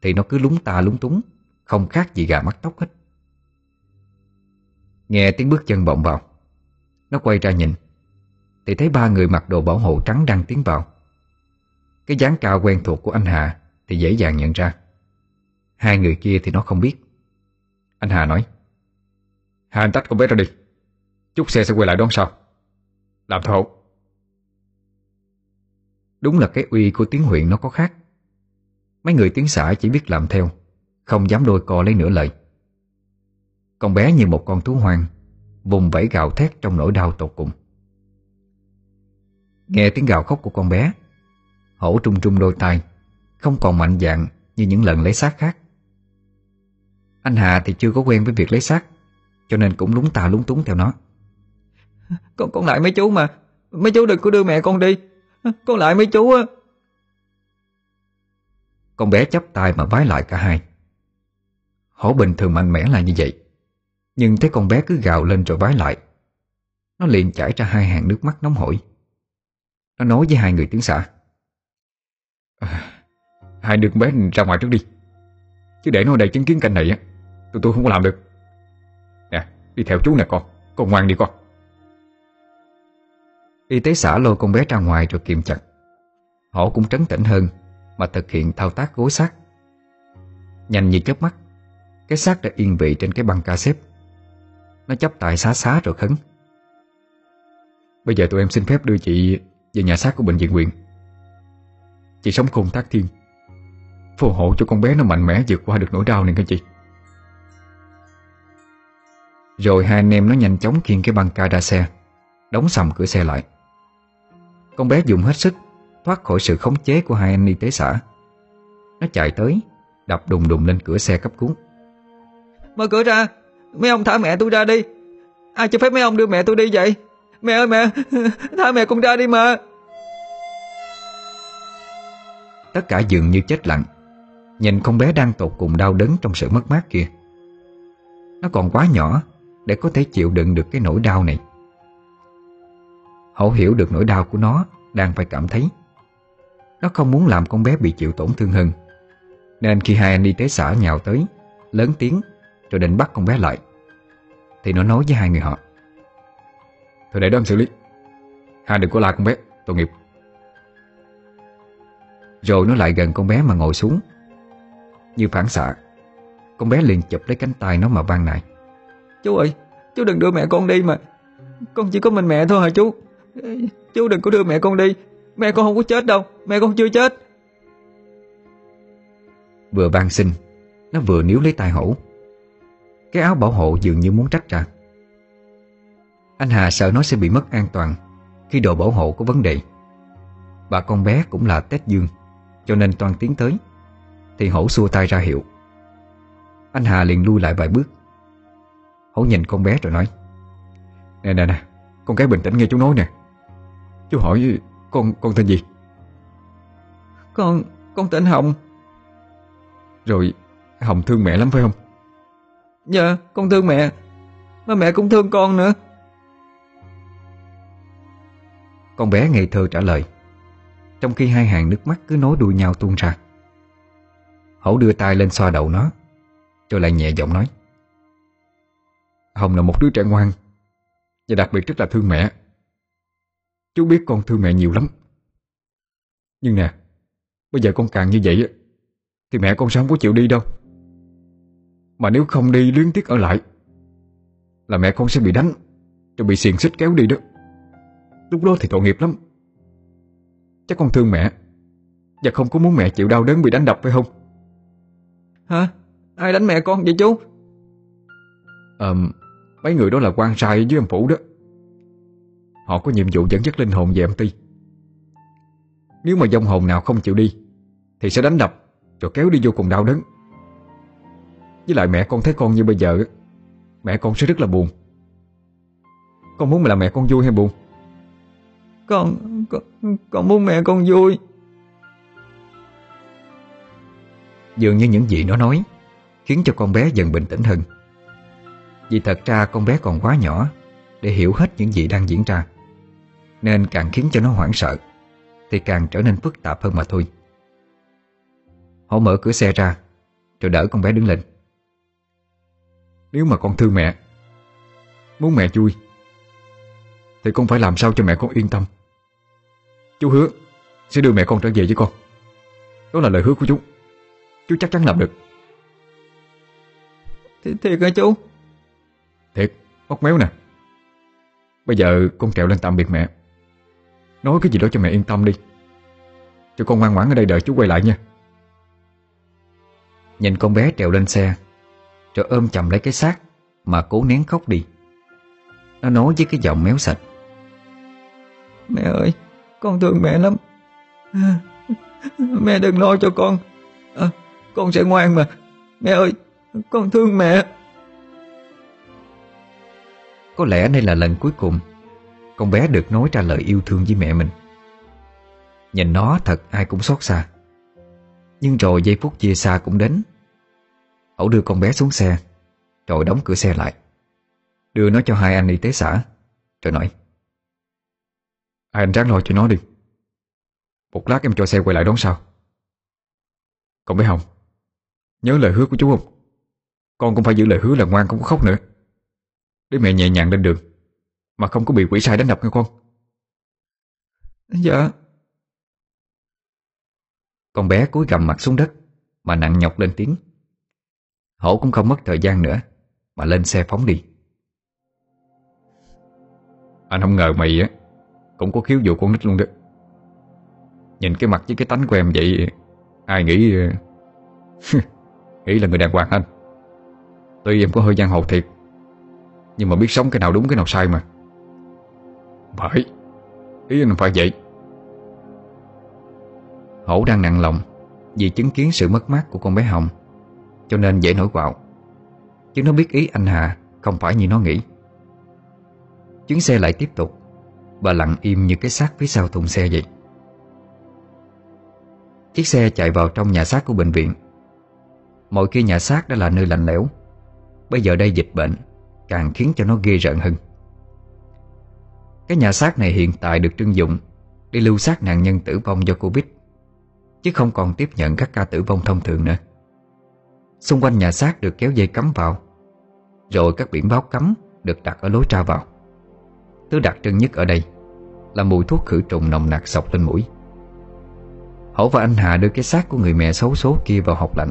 Thì nó cứ lúng ta lúng túng, Không khác gì gà mắt tóc hết. Nghe tiếng bước chân vọng vào Nó quay ra nhìn, Thì thấy ba người mặc đồ bảo hộ trắng đang tiến vào. Cái dáng cao quen thuộc của anh Hà Thì dễ dàng nhận ra. Hai người kia thì nó không biết. Anh Hà nói Hai anh tách con bé ra đi. Chút xe sẽ quay lại đón sau. Làm thôi Đúng là cái uy của tiếng huyện nó có khác. Mấy người tiếng xã chỉ biết làm theo, Không dám đôi co lấy nửa lời. Con bé như một con thú hoang, Vùng vẫy gào thét trong nỗi đau tột cùng. Nghe tiếng gào khóc của con bé, Hổ trung trung đôi tay, Không còn mạnh dạng như những lần lấy xác khác. Anh Hà thì chưa có quen với việc lấy xác. Cho nên cũng lúng ta lúng túng theo nó. Con con lại mấy chú mà. Mấy chú đừng có đưa mẹ con đi. Con lại mấy chú á. Con bé chắp tay mà vái lại cả hai. Hổ bình thường mạnh mẽ là như vậy. Nhưng thấy con bé cứ gào lên rồi vái lại. Nó liền chảy ra hai hàng nước mắt nóng hổi. Nó nói với hai người tiếng xã. À, Hai đứa con bé ra ngoài trước đi. Chứ để nó ở đây chứng kiến cảnh này á Tụi tôi không có làm được đi theo chú nè con. Con ngoan đi con. Y tế xã lôi con bé ra ngoài rồi kiềm chặt. Họ cũng trấn tĩnh hơn, Mà thực hiện thao tác gối xác Nhanh như chớp mắt, Cái xác đã yên vị trên cái băng ca xếp. Nó chấp tại xá xá rồi khấn. Bây giờ tụi em xin phép đưa chị Về nhà xác của bệnh viện huyện. Chị sống khôn tác thiên. Phù hộ cho con bé nó mạnh mẽ vượt qua được nỗi đau này nghe chị. Rồi hai anh em nó nhanh chóng khiêng cái băng ca ra xe. Đóng sầm cửa xe lại. Con bé dùng hết sức Thoát khỏi sự khống chế của hai anh y tế xã. Nó chạy tới Đập đùng đùng lên cửa xe cấp cứu. Mở cửa ra Mấy ông thả mẹ tôi ra đi. Ai cho phép mấy ông đưa mẹ tôi đi vậy? Mẹ ơi mẹ Thả mẹ con ra đi mà. Tất cả dường như chết lặng. Nhìn con bé đang tột cùng đau đớn trong sự mất mát kia. Nó còn quá nhỏ để có thể chịu đựng được cái nỗi đau này. Hậu hiểu được nỗi đau của nó Đang phải cảm thấy. Nó không muốn làm con bé bị chịu tổn thương hơn. Nên khi hai anh y tế xã nhào tới Lớn tiếng Rồi định bắt con bé lại Thì nó nói với hai người họ. Thôi để đó em xử lý. Hai đừng có la con bé, tội nghiệp. Rồi nó lại gần con bé mà ngồi xuống. Như phản xạ Con bé liền chụp lấy cánh tay nó mà ban nại Chú ơi, Chú đừng đưa mẹ con đi mà. Con chỉ có mình mẹ thôi hả chú? Chú đừng có đưa mẹ con đi. Mẹ con không có chết đâu. Mẹ con chưa chết. Vừa van xin, Nó vừa níu lấy tay hổ. Cái áo bảo hộ dường như muốn trách ra. Anh Hà sợ nó sẽ bị mất an toàn Khi đồ bảo hộ có vấn đề. Bà con bé cũng là Tết Dương, Cho nên toàn tiến tới, Thì hổ xua tay ra hiệu. Anh Hà liền lui lại vài bước. Hổ nhìn con bé rồi nói Nè nè nè Con gái bình tĩnh nghe chú nói nè. Chú hỏi con con tên gì? Con con tên Hồng. Rồi Hồng thương mẹ lắm phải không? Dạ con thương mẹ Mà mẹ cũng thương con nữa. Con bé ngây thơ trả lời Trong khi hai hàng nước mắt cứ nối đuôi nhau tuôn ra. Hổ đưa tay lên xoa đầu nó Rồi lại nhẹ giọng nói Hồng là một đứa trẻ ngoan Và đặc biệt rất là thương mẹ. Chú biết con thương mẹ nhiều lắm. Nhưng nè Bây giờ con càng như vậy Thì mẹ con sẽ không có chịu đi đâu. Mà nếu không đi luyến tiếc ở lại Là mẹ con sẽ bị đánh Rồi bị xiềng xích kéo đi đó. Lúc đó thì tội nghiệp lắm. Chắc con thương mẹ Và không có muốn mẹ chịu đau đớn bị đánh đập phải không? Hả? Ai đánh mẹ con vậy chú? Ờ Mấy người đó là quan sai dưới âm phủ đó. Họ có nhiệm vụ dẫn dắt linh hồn về âm ti. Nếu mà dông hồn nào không chịu đi Thì sẽ đánh đập Rồi kéo đi vô cùng đau đớn. Với lại mẹ con thấy con như bây giờ Mẹ con sẽ rất là buồn. Con muốn là mẹ con vui hay buồn? Con Con, con muốn mẹ con vui. Dường như những gì nó nói Khiến cho con bé dần bình tĩnh hơn vì thật ra con bé còn quá nhỏ, Để hiểu hết những gì đang diễn ra, Nên càng khiến cho nó hoảng sợ, Thì càng trở nên phức tạp hơn mà thôi. Họ mở cửa xe ra, Rồi đỡ con bé đứng lên. Nếu mà con thương mẹ, Muốn mẹ vui, Thì con phải làm sao cho mẹ con yên tâm? Chú hứa Sẽ đưa mẹ con trở về với con. Đó là lời hứa của chú. Chú chắc chắn làm được. Th Thiệt hả chú? Thiệt, bóc méo nè. Bây giờ con trèo lên tạm biệt mẹ. Nói cái gì đó cho mẹ yên tâm đi. Cho con ngoan ngoãn ở đây đợi chú quay lại nha. Nhìn con bé trèo lên xe Rồi ôm chầm lấy cái xác Mà cố nén khóc đi. Nó nói với cái giọng méo sạch. Mẹ ơi Con thương mẹ lắm. Mẹ đừng lo cho con. À, Con sẽ ngoan mà. Mẹ ơi Con thương mẹ. Có lẽ đây là lần cuối cùng Con bé được nói ra lời yêu thương với mẹ mình. Nhìn nó thật ai cũng xót xa. Nhưng rồi giây phút chia xa cũng đến. Hậu đưa con bé xuống xe, Rồi đóng cửa xe lại. Đưa nó cho hai anh y tế xã, Rồi nói Hai anh ráng lo cho nó đi. Một lát em cho xe quay lại đón sau. Con bé Hồng, Nhớ lời hứa của chú không? Con cũng phải giữ lời hứa là ngoan không có khóc nữa. Để mẹ nhẹ nhàng lên đường, Mà không có bị quỷ sai đánh đập nghe con. Dạ. Con bé cúi gầm mặt xuống đất, Mà nặng nhọc lên tiếng. Hổ cũng không mất thời gian nữa, Mà lên xe phóng đi. Anh không ngờ mày á, Cũng có khiếu vụ con nít luôn đó. Nhìn cái mặt với cái tánh của em vậy, Ai nghĩ Nghĩ là người đàng hoàng anh? Tuy em có hơi giang hồ thiệt nhưng mà biết sống cái nào đúng cái nào sai mà. Phải Ý anh phải vậy. Hổ đang nặng lòng Vì chứng kiến sự mất mát của con bé Hồng Cho nên dễ nổi quạo. Chứ nó biết ý anh Hà Không phải như nó nghĩ. Chuyến xe lại tiếp tục. Và lặng im như cái xác phía sau thùng xe vậy. Chiếc xe chạy vào trong nhà xác của bệnh viện. Mọi khi nhà xác đã là nơi lạnh lẽo Bây giờ đây dịch bệnh Càng khiến cho nó ghê rợn hơn. Cái nhà xác này hiện tại được trưng dụng Để lưu xác nạn nhân tử vong do Covid, Chứ không còn tiếp nhận các ca tử vong thông thường nữa. Xung quanh nhà xác được kéo dây cắm vào, Rồi các biển báo cấm được đặt ở lối ra vào. Thứ đặc trưng nhất ở đây Là mùi thuốc khử trùng nồng nặc sọc lên mũi. Hổ và anh Hà đưa cái xác của người mẹ xấu số kia vào hộp lạnh,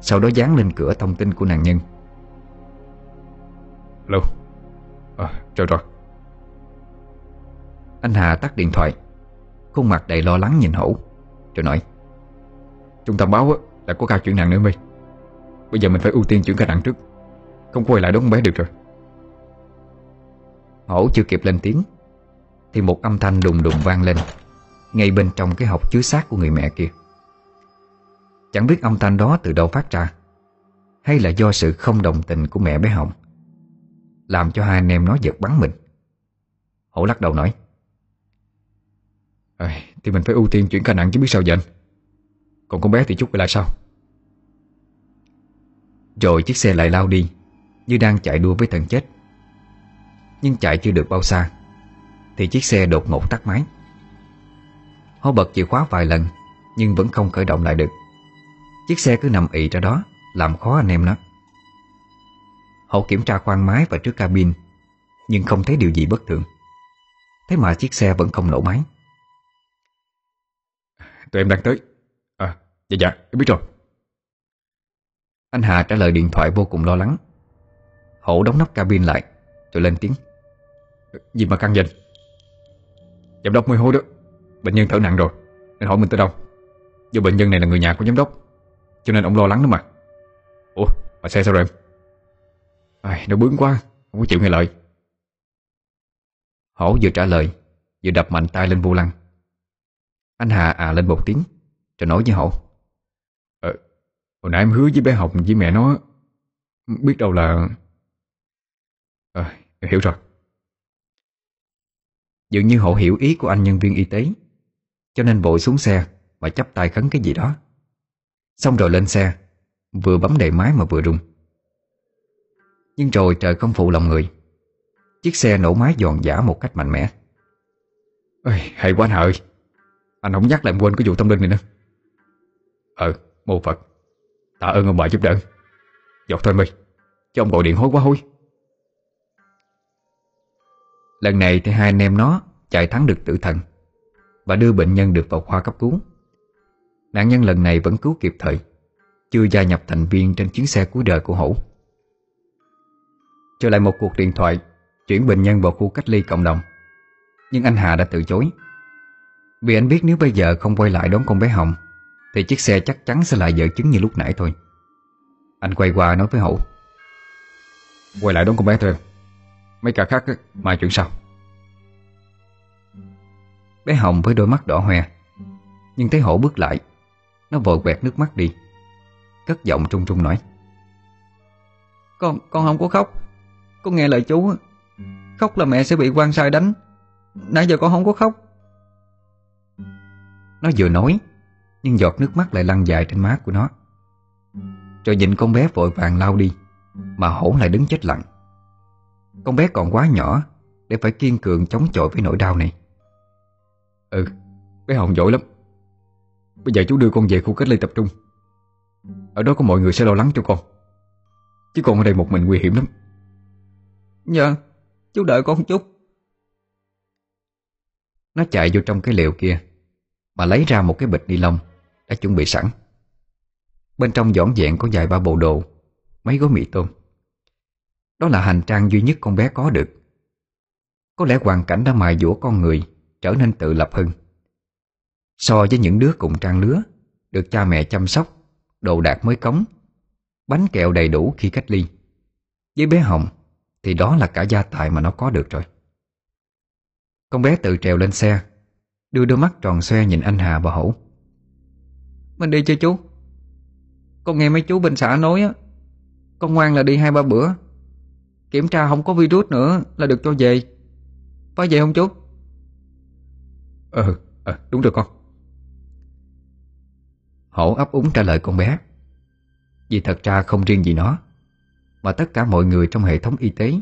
Sau đó dán lên cửa thông tin của nạn nhân. Lâu. Ờ, à rồi rồi. Anh Hà tắt điện thoại. Khuôn mặt đầy lo lắng nhìn Hữu Rồi nói Trung tâm báo là có ca chuyển nặng nữa mi Bây giờ mình phải ưu tiên chuyển ca nặng trước. Không quay lại đón bé được rồi. Hổ chưa kịp lên tiếng, Thì một âm thanh đùng đùng vang lên Ngay bên trong cái hộp chứa xác của người mẹ kia. Chẳng biết âm thanh đó từ đâu phát ra, Hay là do sự không đồng tình của mẹ bé Hồng. Làm cho hai anh em nó giật bắn mình. Hổ lắc đầu nói à, Thì mình phải ưu tiên chuyển ca nặng chứ biết sao vậy anh? Còn con bé thì chút lại sao? Rồi chiếc xe lại lao đi Như đang chạy đua với thần chết. Nhưng chạy chưa được bao xa Thì chiếc xe đột ngột tắt máy. Hổ bật chìa khóa vài lần Nhưng vẫn không khởi động lại được. Chiếc xe cứ nằm ị ra đó Làm khó anh em nó. Hậu kiểm tra khoang máy và trước cabin Nhưng không thấy điều gì bất thường. Thế mà chiếc xe vẫn không nổ máy. Tụi em đang tới. À dạ dạ em biết rồi. Anh Hà trả lời điện thoại vô cùng lo lắng. Hậu đóng nắp cabin lại Rồi lên tiếng. Gì mà căng dành Giám đốc mới hối đó. Bệnh nhân thở nặng rồi Nên hỏi mình tới đâu? Do bệnh nhân này là người nhà của giám đốc Cho nên ông lo lắng đó mà. Ủa mà xe sao rồi em Ai, Nó bướng quá Không có chịu nghe lời. Hổ vừa trả lời Vừa đập mạnh tay lên vô lăng. Anh Hà à lên một tiếng Rồi nói với Hổ. Ờ Hồi nãy em hứa với bé Hồng với mẹ nó Biết đâu là Ờ hiểu rồi. Dường như Hổ hiểu ý của anh nhân viên y tế Cho nên vội xuống xe Mà chấp tay khấn cái gì đó. Xong rồi lên xe Vừa bấm đầy máy mà vừa rung nhưng rồi trời không phụ lòng người. Chiếc xe nổ máy giòn giả một cách mạnh mẽ. Ôi, Hay quá anh ơi Anh không nhắc lại em quên cái vụ tâm linh này nữa. Ờ mô Phật. Tạ ơn ông bà giúp đỡ. Dọc thôi mi Cho ông gọi điện hối quá hối. Lần này thì hai anh em nó chạy thắng được tử thần Và đưa bệnh nhân được vào khoa cấp cứu. Nạn nhân lần này vẫn cứu kịp thời Chưa gia nhập thành viên trên chuyến xe cuối đời của Hổ. Trở lại một cuộc điện thoại, Chuyển bệnh nhân vào khu cách ly cộng đồng. Nhưng anh Hà đã từ chối. Vì anh biết nếu bây giờ không quay lại đón con bé Hồng, Thì chiếc xe chắc chắn sẽ lại dở chứng như lúc nãy thôi. Anh quay qua nói với Hổ Quay lại đón con bé thôi. Mấy cả khác mai chuyện sau. Bé Hồng với đôi mắt đỏ hoe. Nhưng thấy Hổ bước lại, Nó vội quẹt nước mắt đi. Cất giọng trung trung nói. Con con không có khóc. Con nghe lời chú Khóc là mẹ sẽ bị quan sai đánh. Nãy giờ con không có khóc. Nó vừa nói, Nhưng giọt nước mắt lại lăn dài trên má của nó. Rồi nhìn con bé vội vàng lao đi, Mà hổ lại đứng chết lặng. Con bé còn quá nhỏ Để phải kiên cường chống chọi với nỗi đau này. Ừ Bé Hồng giỏi lắm. Bây giờ chú đưa con về khu cách ly tập trung. Ở đó có mọi người sẽ lo lắng cho con. Chứ con ở đây một mình nguy hiểm lắm. Dạ Chú đợi con chút. Nó chạy vô trong cái liều kia. Mà lấy ra một cái bịch ni lông, Đã chuẩn bị sẵn. Bên trong dọn dẹn có vài ba bộ đồ, Mấy gói mì tôm. Đó là hành trang duy nhất con bé có được. Có lẽ hoàn cảnh đã mài dũa con người, Trở nên tự lập hơn. So với những đứa cùng trang lứa, Được cha mẹ chăm sóc, Đồ đạc mới cống, Bánh kẹo đầy đủ khi cách ly. Với bé Hồng thì đó là cả gia tài mà nó có được rồi. Con bé tự trèo lên xe Đưa đôi mắt tròn xoe nhìn anh Hà và Hổ. Mình đi chơi chú. Con nghe mấy chú bên xã nói á Con ngoan là đi hai ba bữa. Kiểm tra không có virus nữa Là được cho về. Phải vậy không chú? Ừ, à, đúng rồi con. Hổ ấp úng trả lời con bé. Vì thật ra không riêng gì nó mà tất cả mọi người trong hệ thống y tế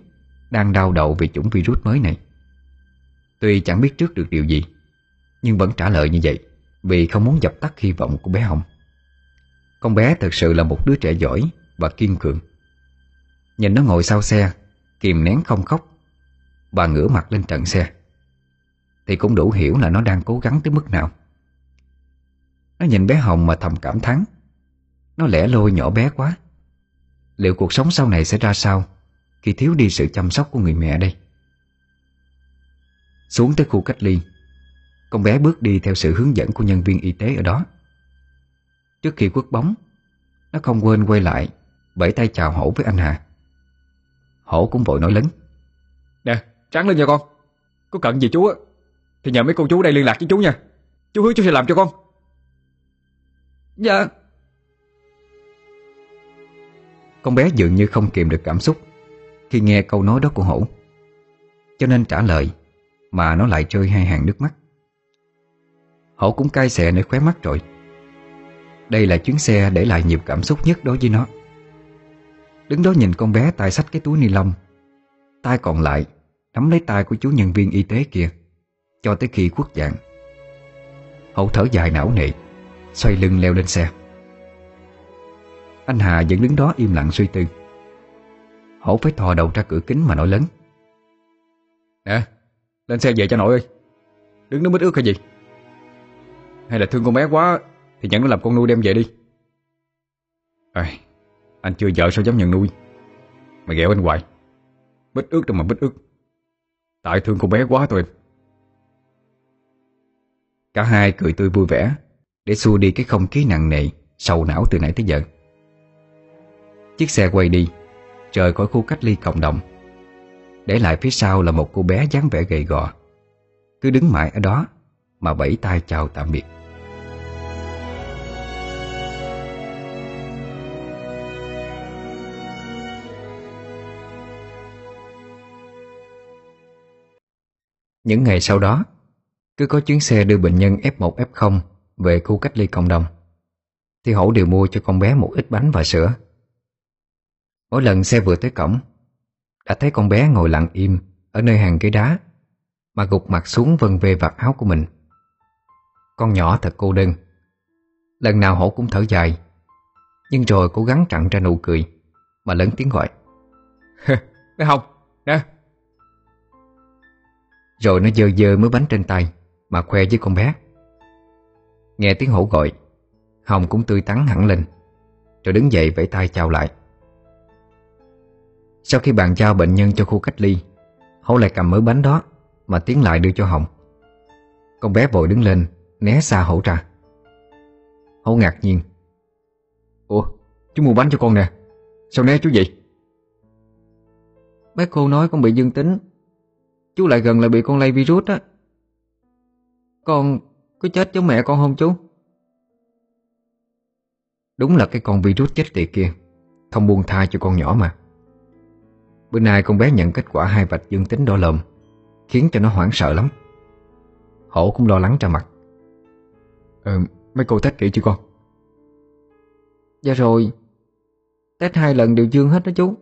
Đang đau đầu vì chủng virus mới này. Tuy chẳng biết trước được điều gì, Nhưng vẫn trả lời như vậy Vì không muốn dập tắt hy vọng của bé Hồng. Con bé thật sự là một đứa trẻ giỏi Và kiên cường. Nhìn nó ngồi sau xe, Kìm nén không khóc Bà ngửa mặt lên trần xe, Thì cũng đủ hiểu là nó đang cố gắng tới mức nào. Nó nhìn bé Hồng mà thầm cảm thán, Nó lẻ loi nhỏ bé quá. Liệu cuộc sống sau này sẽ ra sao Khi thiếu đi sự chăm sóc của người mẹ đây? Xuống tới khu cách ly, Con bé bước đi theo sự hướng dẫn của nhân viên y tế ở đó. Trước khi quất bóng, Nó không quên quay lại Bẫy tay chào hổ với anh Hà. Hổ cũng vội nói lớn. Nè trắng lên nha con. Có cần gì chú á, Thì nhờ mấy cô chú đây liên lạc với chú nha. Chú hứa chú sẽ làm cho con. Dạ. Con bé dường như không kìm được cảm xúc Khi nghe câu nói đó của hổ. Cho nên trả lời, Mà nó lại rơi hai hàng nước mắt. Hổ cũng cay xè nơi khóe mắt rồi. Đây là chuyến xe để lại nhiều cảm xúc nhất đối với nó. Đứng đó nhìn con bé tay sách cái túi ni lông, Tay còn lại Nắm lấy tay của chú nhân viên y tế kia, Cho tới khi khuất dạng. Hậu thở dài não nề, Xoay lưng leo lên xe. Anh Hà vẫn đứng đó im lặng suy tư. Hổ phải thò đầu ra cửa kính mà nói lớn. Nè Lên xe về cho nội ơi. Đứng đó mít ướt hay gì? Hay là thương con bé quá Thì nhận nó làm con nuôi đem về đi. À, Anh chưa vợ sao dám nhận nuôi? Mày ghẹo anh hoài. Bít ướt đâu mà bít ướt Tại thương con bé quá thôi Cả hai cười tươi vui vẻ Để xua đi cái không khí nặng nề Sầu não từ nãy tới giờ. Chiếc xe quay đi. Rời khỏi khu cách ly cộng đồng. Để lại phía sau là một cô bé dáng vẻ gầy gò. Cứ đứng mãi ở đó Mà bẫy tay chào tạm biệt. Những ngày sau đó Cứ có chuyến xe đưa bệnh nhân F1, F0 Về khu cách ly cộng đồng. Thì Hổ đều mua cho con bé một ít bánh và sữa. Mỗi lần xe vừa tới cổng Đã thấy con bé ngồi lặng im Ở nơi hàng ghế đá Mà gục mặt xuống vân về vạt áo của mình. Con nhỏ thật cô đơn. Lần nào Hổ cũng thở dài Nhưng rồi cố gắng chặn ra nụ cười Mà lớn tiếng gọi. Bé Hồng, nè. Rồi nó dơ dơ mới bánh trên tay Mà khoe với con bé. Nghe tiếng hổ gọi Hồng cũng tươi tắn hẳn lên Rồi đứng dậy vẫy tay chào lại sau khi bàn giao bệnh nhân cho khu cách ly Hổ lại cầm mớ bánh đó Mà tiến lại đưa cho Hồng. Con bé vội đứng lên Né xa hổ ra. Hổ ngạc nhiên. Ủa, chú mua bánh cho con nè Sao né chú vậy? Bé cô nói con bị dương tính Chú lại gần là bị con lây virus á. Con có chết giống mẹ con không chú? Đúng là cái con virus chết tiệt kia Không buông tha cho con nhỏ mà. Bữa nay con bé nhận kết quả hai vạch dương tính đỏ lợm Khiến cho nó hoảng sợ lắm. Hổ cũng lo lắng ra mặt. Ờ, mấy cô test kỹ chưa con? Dạ rồi. Test hai lần đều dương hết đó chú.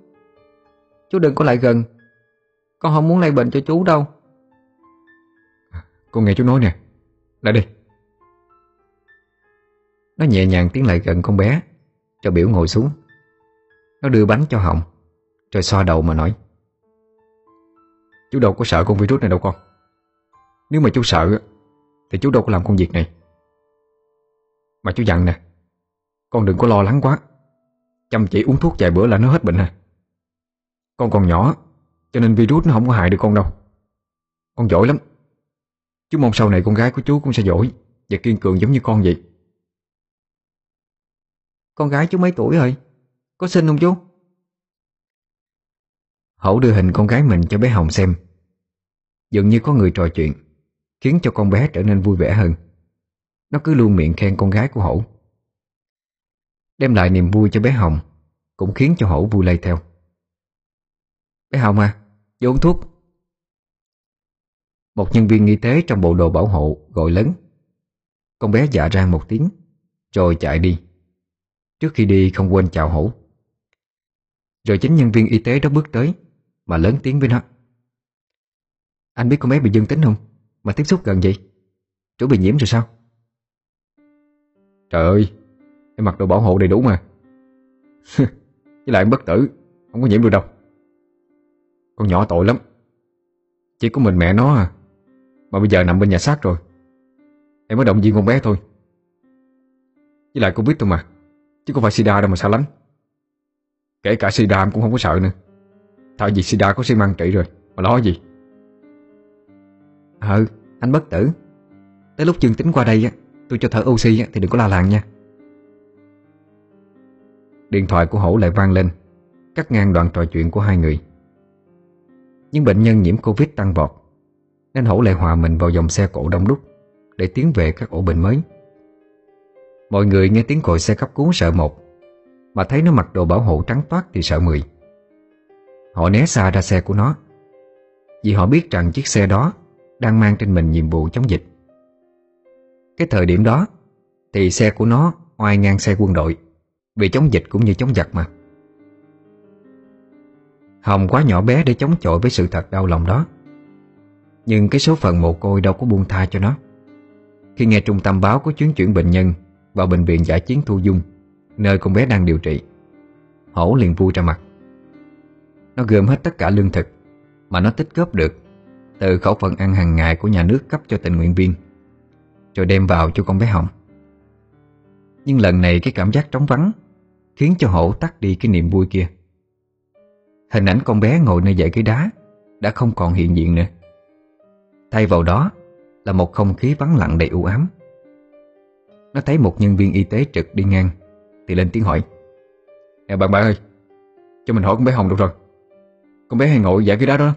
Chú đừng có lại gần. Con không muốn lây bệnh cho chú đâu. Con nghe chú nói nè. Lại đây Nó nhẹ nhàng tiến lại gần con bé Cho biểu ngồi xuống. Nó đưa bánh cho Hồng rồi xoa đầu mà nói. Chú đâu có sợ con virus này đâu con. Nếu mà chú sợ, Thì chú đâu có làm công việc này. Mà chú dặn nè, Con đừng có lo lắng quá. Chăm chỉ uống thuốc vài bữa là nó hết bệnh à Con còn nhỏ, Cho nên virus nó không có hại được con đâu. Con giỏi lắm. Chú mong sau này con gái của chú cũng sẽ giỏi Và kiên cường giống như con vậy. Con gái chú mấy tuổi rồi? Có sinh không chú? Hậu đưa hình con gái mình cho bé Hồng xem. Dường như có người trò chuyện, Khiến cho con bé trở nên vui vẻ hơn. Nó cứ luôn miệng khen con gái của Hổ. Đem lại niềm vui cho bé Hồng, Cũng khiến cho Hổ vui lây theo. Bé Hồng à Vô uống thuốc. Một nhân viên y tế trong bộ đồ bảo hộ Gọi lớn. Con bé dạ ra một tiếng, Rồi chạy đi. Trước khi đi không quên chào Hổ. Rồi chính nhân viên y tế đó bước tới. Mà lớn tiếng với nó. Anh biết con bé bị dương tính không? Mà tiếp xúc gần vậy? Chủ bị nhiễm rồi sao? Trời ơi, Em mặc đồ bảo hộ đầy đủ mà. Với lại em bất tử, Không có nhiễm được đâu. Con nhỏ tội lắm. Chỉ có mình mẹ nó à. Mà bây giờ nằm bên nhà xác rồi. Em mới động viên con bé thôi. Với lại Covid thôi mà. Chứ không phải sida đâu mà sao lắm Kể cả sida em cũng không có sợ nữa. Tại vì sida có xi măng trị rồi. Mà lo gì? Ừ anh bất tử. Tới lúc chương tính qua đây á Tôi cho thở oxy á, thì đừng có la làng nha. Điện thoại của Hổ lại vang lên Cắt ngang đoạn trò chuyện của hai người. Nhưng bệnh nhân nhiễm Covid tăng vọt Nên Hổ lại hòa mình vào dòng xe cổ đông đúc Để tiến về các ổ bệnh mới. Mọi người nghe tiếng còi xe cấp cứu sợ một Mà thấy nó mặc đồ bảo hộ trắng toát thì sợ mười. Họ né xa ra xe của nó. Vì họ biết rằng chiếc xe đó Đang mang trên mình nhiệm vụ chống dịch. Cái thời điểm đó, Thì xe của nó oai ngang xe quân đội, Vì chống dịch cũng như chống giặc mà. Hồng quá nhỏ bé để chống chọi với sự thật đau lòng đó. Nhưng cái số phận mồ côi đâu có buông tha cho nó. Khi nghe trung tâm báo có chuyến chuyển bệnh nhân Vào bệnh viện giải chiến Thu Dung, Nơi con bé đang điều trị, Hổ liền vui ra mặt. Nó gom hết tất cả lương thực Mà nó tích góp được Từ khẩu phần ăn hàng ngày của nhà nước cấp cho tình nguyện viên, Rồi đem vào cho con bé Hồng. Nhưng lần này cái cảm giác trống vắng Khiến cho Hổ tắt đi cái niềm vui kia. Hình ảnh con bé ngồi nơi dãy cái đá Đã không còn hiện diện nữa. Thay vào đó Là một không khí vắng lặng đầy u ám. Nó thấy một nhân viên y tế trực đi ngang Thì lên tiếng hỏi, Nè, bạn bạn ơi, Cho mình hỏi con bé Hồng được rồi. Con bé hay ngồi giải cái đó đó.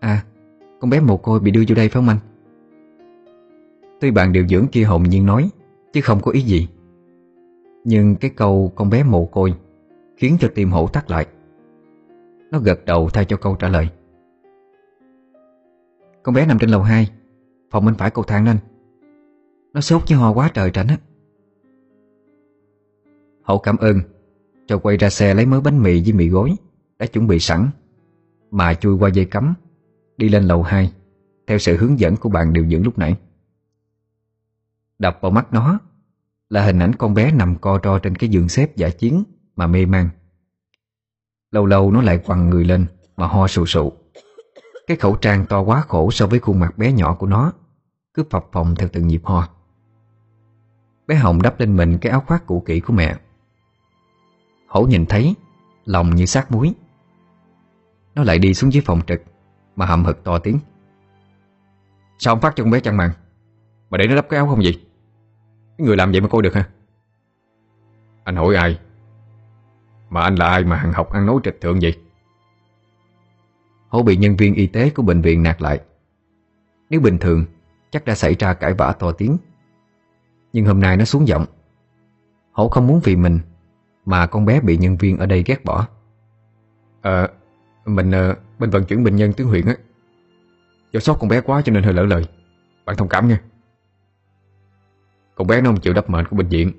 À Con bé mồ côi bị đưa vô đây phải không anh? Tuy bạn điều dưỡng kia hồn nhiên nói, Chứ không có ý gì. Nhưng cái câu con bé mồ côi Khiến cho tim hổ tắt lại. Nó gật đầu thay cho câu trả lời. Con bé nằm trên lầu 2 Phòng bên phải cầu thang nên Nó sốt với ho quá trời tránh á. Hậu cảm ơn Cho quay ra xe lấy mớ bánh mì với mì gói đã chuẩn bị sẵn. Mà chui qua dây cắm, Đi lên lầu 2 Theo sự hướng dẫn của bạn điều dưỡng lúc nãy. Đập vào mắt nó, Là hình ảnh con bé nằm co ro trên cái giường xếp giả chiến Mà mê man. Lâu lâu nó lại quằn người lên Mà ho sụ sụ. Cái khẩu trang to quá khổ so với khuôn mặt bé nhỏ của nó, Cứ phập phồng theo từng nhịp ho. Bé Hồng đắp lên mình cái áo khoác cũ kỹ của mẹ. Hổ nhìn thấy, Lòng như sát muối. Nó lại đi xuống dưới phòng trực, Mà hậm hực to tiếng. Sao không phát cho con bé chăn màn? Mà để nó đắp cái áo không gì Cái người làm vậy mà coi được ha. Anh hỏi ai? Mà anh là ai mà hằng học ăn nói trịch thượng vậy? Hổ bị nhân viên y tế của bệnh viện nạt lại. Nếu bình thường, Chắc đã xảy ra cãi vã to tiếng. Nhưng hôm nay nó xuống giọng. Hổ không muốn vì mình, Mà con bé bị nhân viên ở đây ghét bỏ. Ờ mình ờ, bên vận chuyển bệnh nhân tuyến huyện á. Do sót con bé quá cho nên hơi lỡ lời. Bạn thông cảm nha. Con bé nó không chịu đắp mệnh của bệnh viện.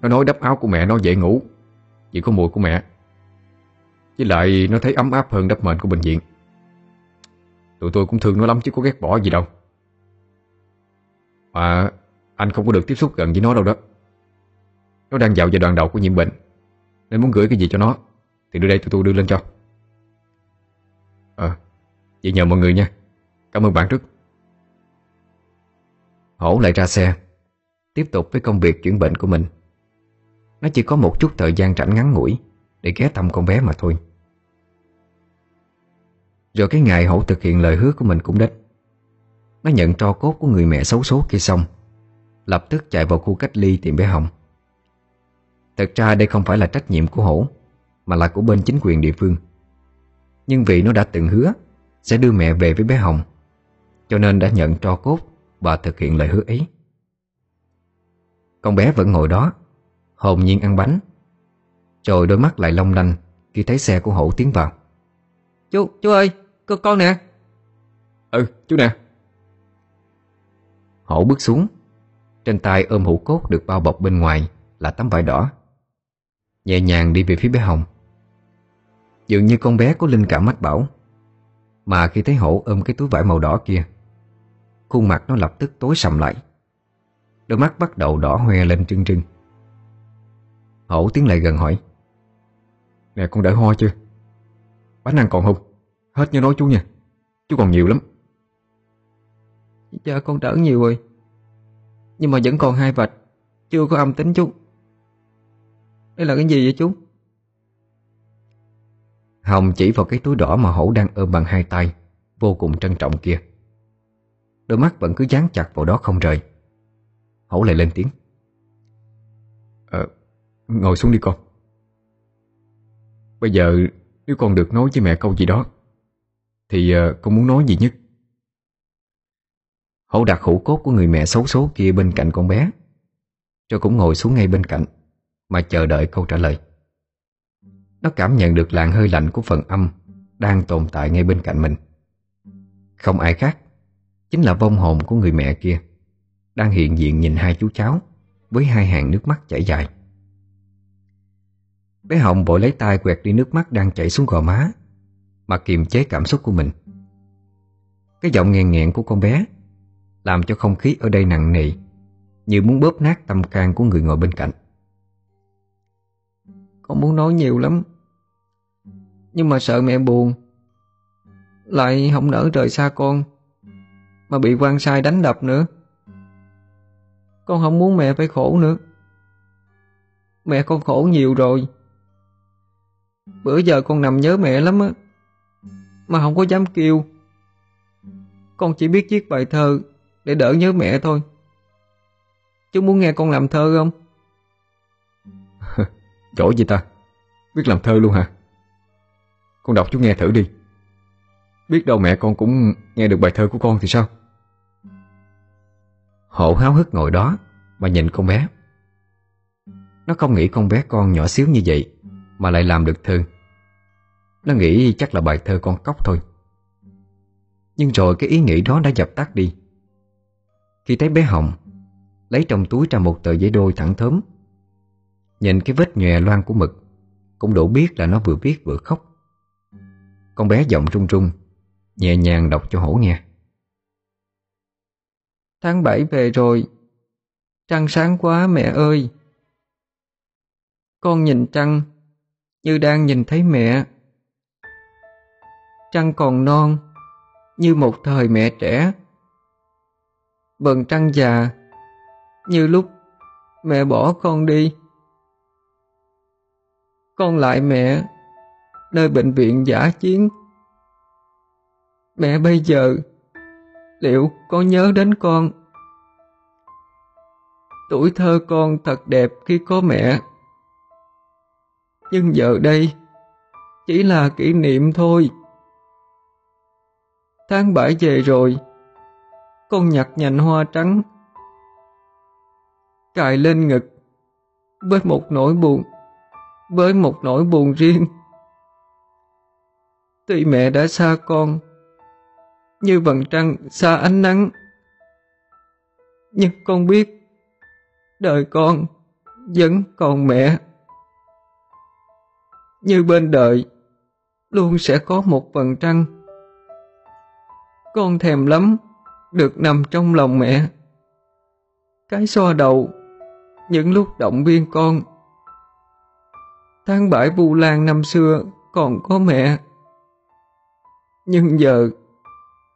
Nó nói đắp áo của mẹ nó dễ ngủ. Chỉ có mùi của mẹ. Với lại nó thấy ấm áp hơn đắp mệnh của bệnh viện. Tụi tôi cũng thương nó lắm chứ có ghét bỏ gì đâu. Mà anh không có được tiếp xúc gần với nó đâu đó. Nó đang vào giai đoạn đầu của nhiễm bệnh. Nên muốn gửi cái gì cho nó, Thì đưa đây tụi tôi đưa lên cho. Ờ Vậy nhờ mọi người nha. Cảm ơn bạn trước Hổ lại ra xe, Tiếp tục với công việc chuyển bệnh của mình. Nó chỉ có một chút thời gian rảnh ngắn ngủi Để ghé thăm con bé mà thôi. Rồi cái ngày Hổ thực hiện lời hứa của mình cũng đến. Nó nhận tro cốt của người mẹ xấu số kia xong, Lập tức chạy vào khu cách ly tìm bé Hồng. Thật ra đây không phải là trách nhiệm của Hổ, Mà là của bên chính quyền địa phương. Nhưng vì nó đã từng hứa Sẽ đưa mẹ về với bé Hồng Cho nên đã nhận tro cốt Và thực hiện lời hứa ấy Con bé vẫn ngồi đó Hồn nhiên ăn bánh Rồi đôi mắt lại long lanh Khi thấy xe của Hổ tiến vào. Chú, chú ơi, con, con nè. Ừ chú nè. Hổ bước xuống Trên tay ôm hũ cốt được bao bọc bên ngoài Là tấm vải đỏ. Nhẹ nhàng đi về phía bé Hồng Dường như con bé có linh cảm mách bảo. Mà khi thấy hổ ôm cái túi vải màu đỏ kia, Khuôn mặt nó lập tức tối sầm lại. Đôi mắt bắt đầu đỏ hoe lên trưng trưng. Hổ tiến lại gần hỏi, Nè, con đỡ ho chưa? Bánh ăn còn không? Hết nhớ nói chú nha, Chú còn nhiều lắm. Dạ con đỡ nhiều rồi, Nhưng mà vẫn còn hai vạch, Chưa có âm tính chú. Đây là cái gì vậy chú? Hồng chỉ vào cái túi đỏ mà hổ đang ôm bằng hai tay Vô cùng trân trọng kia. Đôi mắt vẫn cứ dán chặt vào đó không rời. Hổ lại lên tiếng. Ờ, ngồi xuống đi con. Bây giờ nếu con được nói với mẹ câu gì đó Thì uh, con muốn nói gì nhất? Hổ đặt hũ cốt của người mẹ xấu số kia bên cạnh con bé Cho cũng ngồi xuống ngay bên cạnh Mà chờ đợi câu trả lời nó cảm nhận được làn hơi lạnh của phần âm Đang tồn tại ngay bên cạnh mình. Không ai khác Chính là vong hồn của người mẹ kia, Đang hiện diện nhìn hai chú cháu Với hai hàng nước mắt chảy dài. Bé Hồng vội lấy tay quẹt đi nước mắt đang chảy xuống gò má, Mà kiềm chế cảm xúc của mình. Cái giọng nghẹn nghẹn của con bé Làm cho không khí ở đây nặng nề, Như muốn bóp nát tâm can của người ngồi bên cạnh. Con muốn nói nhiều lắm. Nhưng mà sợ mẹ buồn. Lại không nỡ rời xa con. Mà bị quan sai đánh đập nữa. Con không muốn mẹ phải khổ nữa. Mẹ con khổ nhiều rồi. Bữa giờ con nằm nhớ mẹ lắm á. Mà không có dám kêu. Con chỉ biết viết bài thơ Để đỡ nhớ mẹ thôi. Chú muốn nghe con làm thơ không? Giỏi gì ta? Biết làm thơ luôn hả? Con đọc chú nghe thử đi. Biết đâu mẹ con cũng nghe được bài thơ của con thì sao? Hộ háo hức ngồi đó Mà nhìn con bé. Nó không nghĩ con bé con nhỏ xíu như vậy Mà lại làm được thơ. Nó nghĩ chắc là bài thơ con cóc thôi. Nhưng rồi cái ý nghĩ đó đã dập tắt đi. Khi thấy bé Hồng Lấy trong túi ra một tờ giấy đôi thẳng thớm Nhìn cái vết nhòe loang của mực, Cũng đủ biết là nó vừa viết vừa khóc. Con bé giọng run run, Nhẹ nhàng đọc cho hổ nghe. Tháng 7 về rồi, Trăng sáng quá mẹ ơi. Con nhìn trăng, Như đang nhìn thấy mẹ. Trăng còn non, Như một thời mẹ trẻ. Bần trăng già, Như lúc mẹ bỏ con đi. Con lại mẹ, Nơi bệnh viện giả chiến. Mẹ bây giờ, Liệu có nhớ đến con? Tuổi thơ con thật đẹp khi có mẹ. Nhưng giờ đây, Chỉ là kỷ niệm thôi. Tháng bảy về rồi, Con nhặt nhành hoa trắng, Cài lên ngực Với một nỗi buồn. Với một nỗi buồn riêng Tuy mẹ đã xa con như vầng trăng xa ánh nắng. Nhưng con biết, đời con vẫn còn mẹ. Như bên đời, luôn sẽ có một vầng trăng. Con thèm lắm, được nằm trong lòng mẹ. Cái xoa đầu, những lúc động viên con. Tháng bãi Vu Lan năm xưa còn có mẹ. Nhưng giờ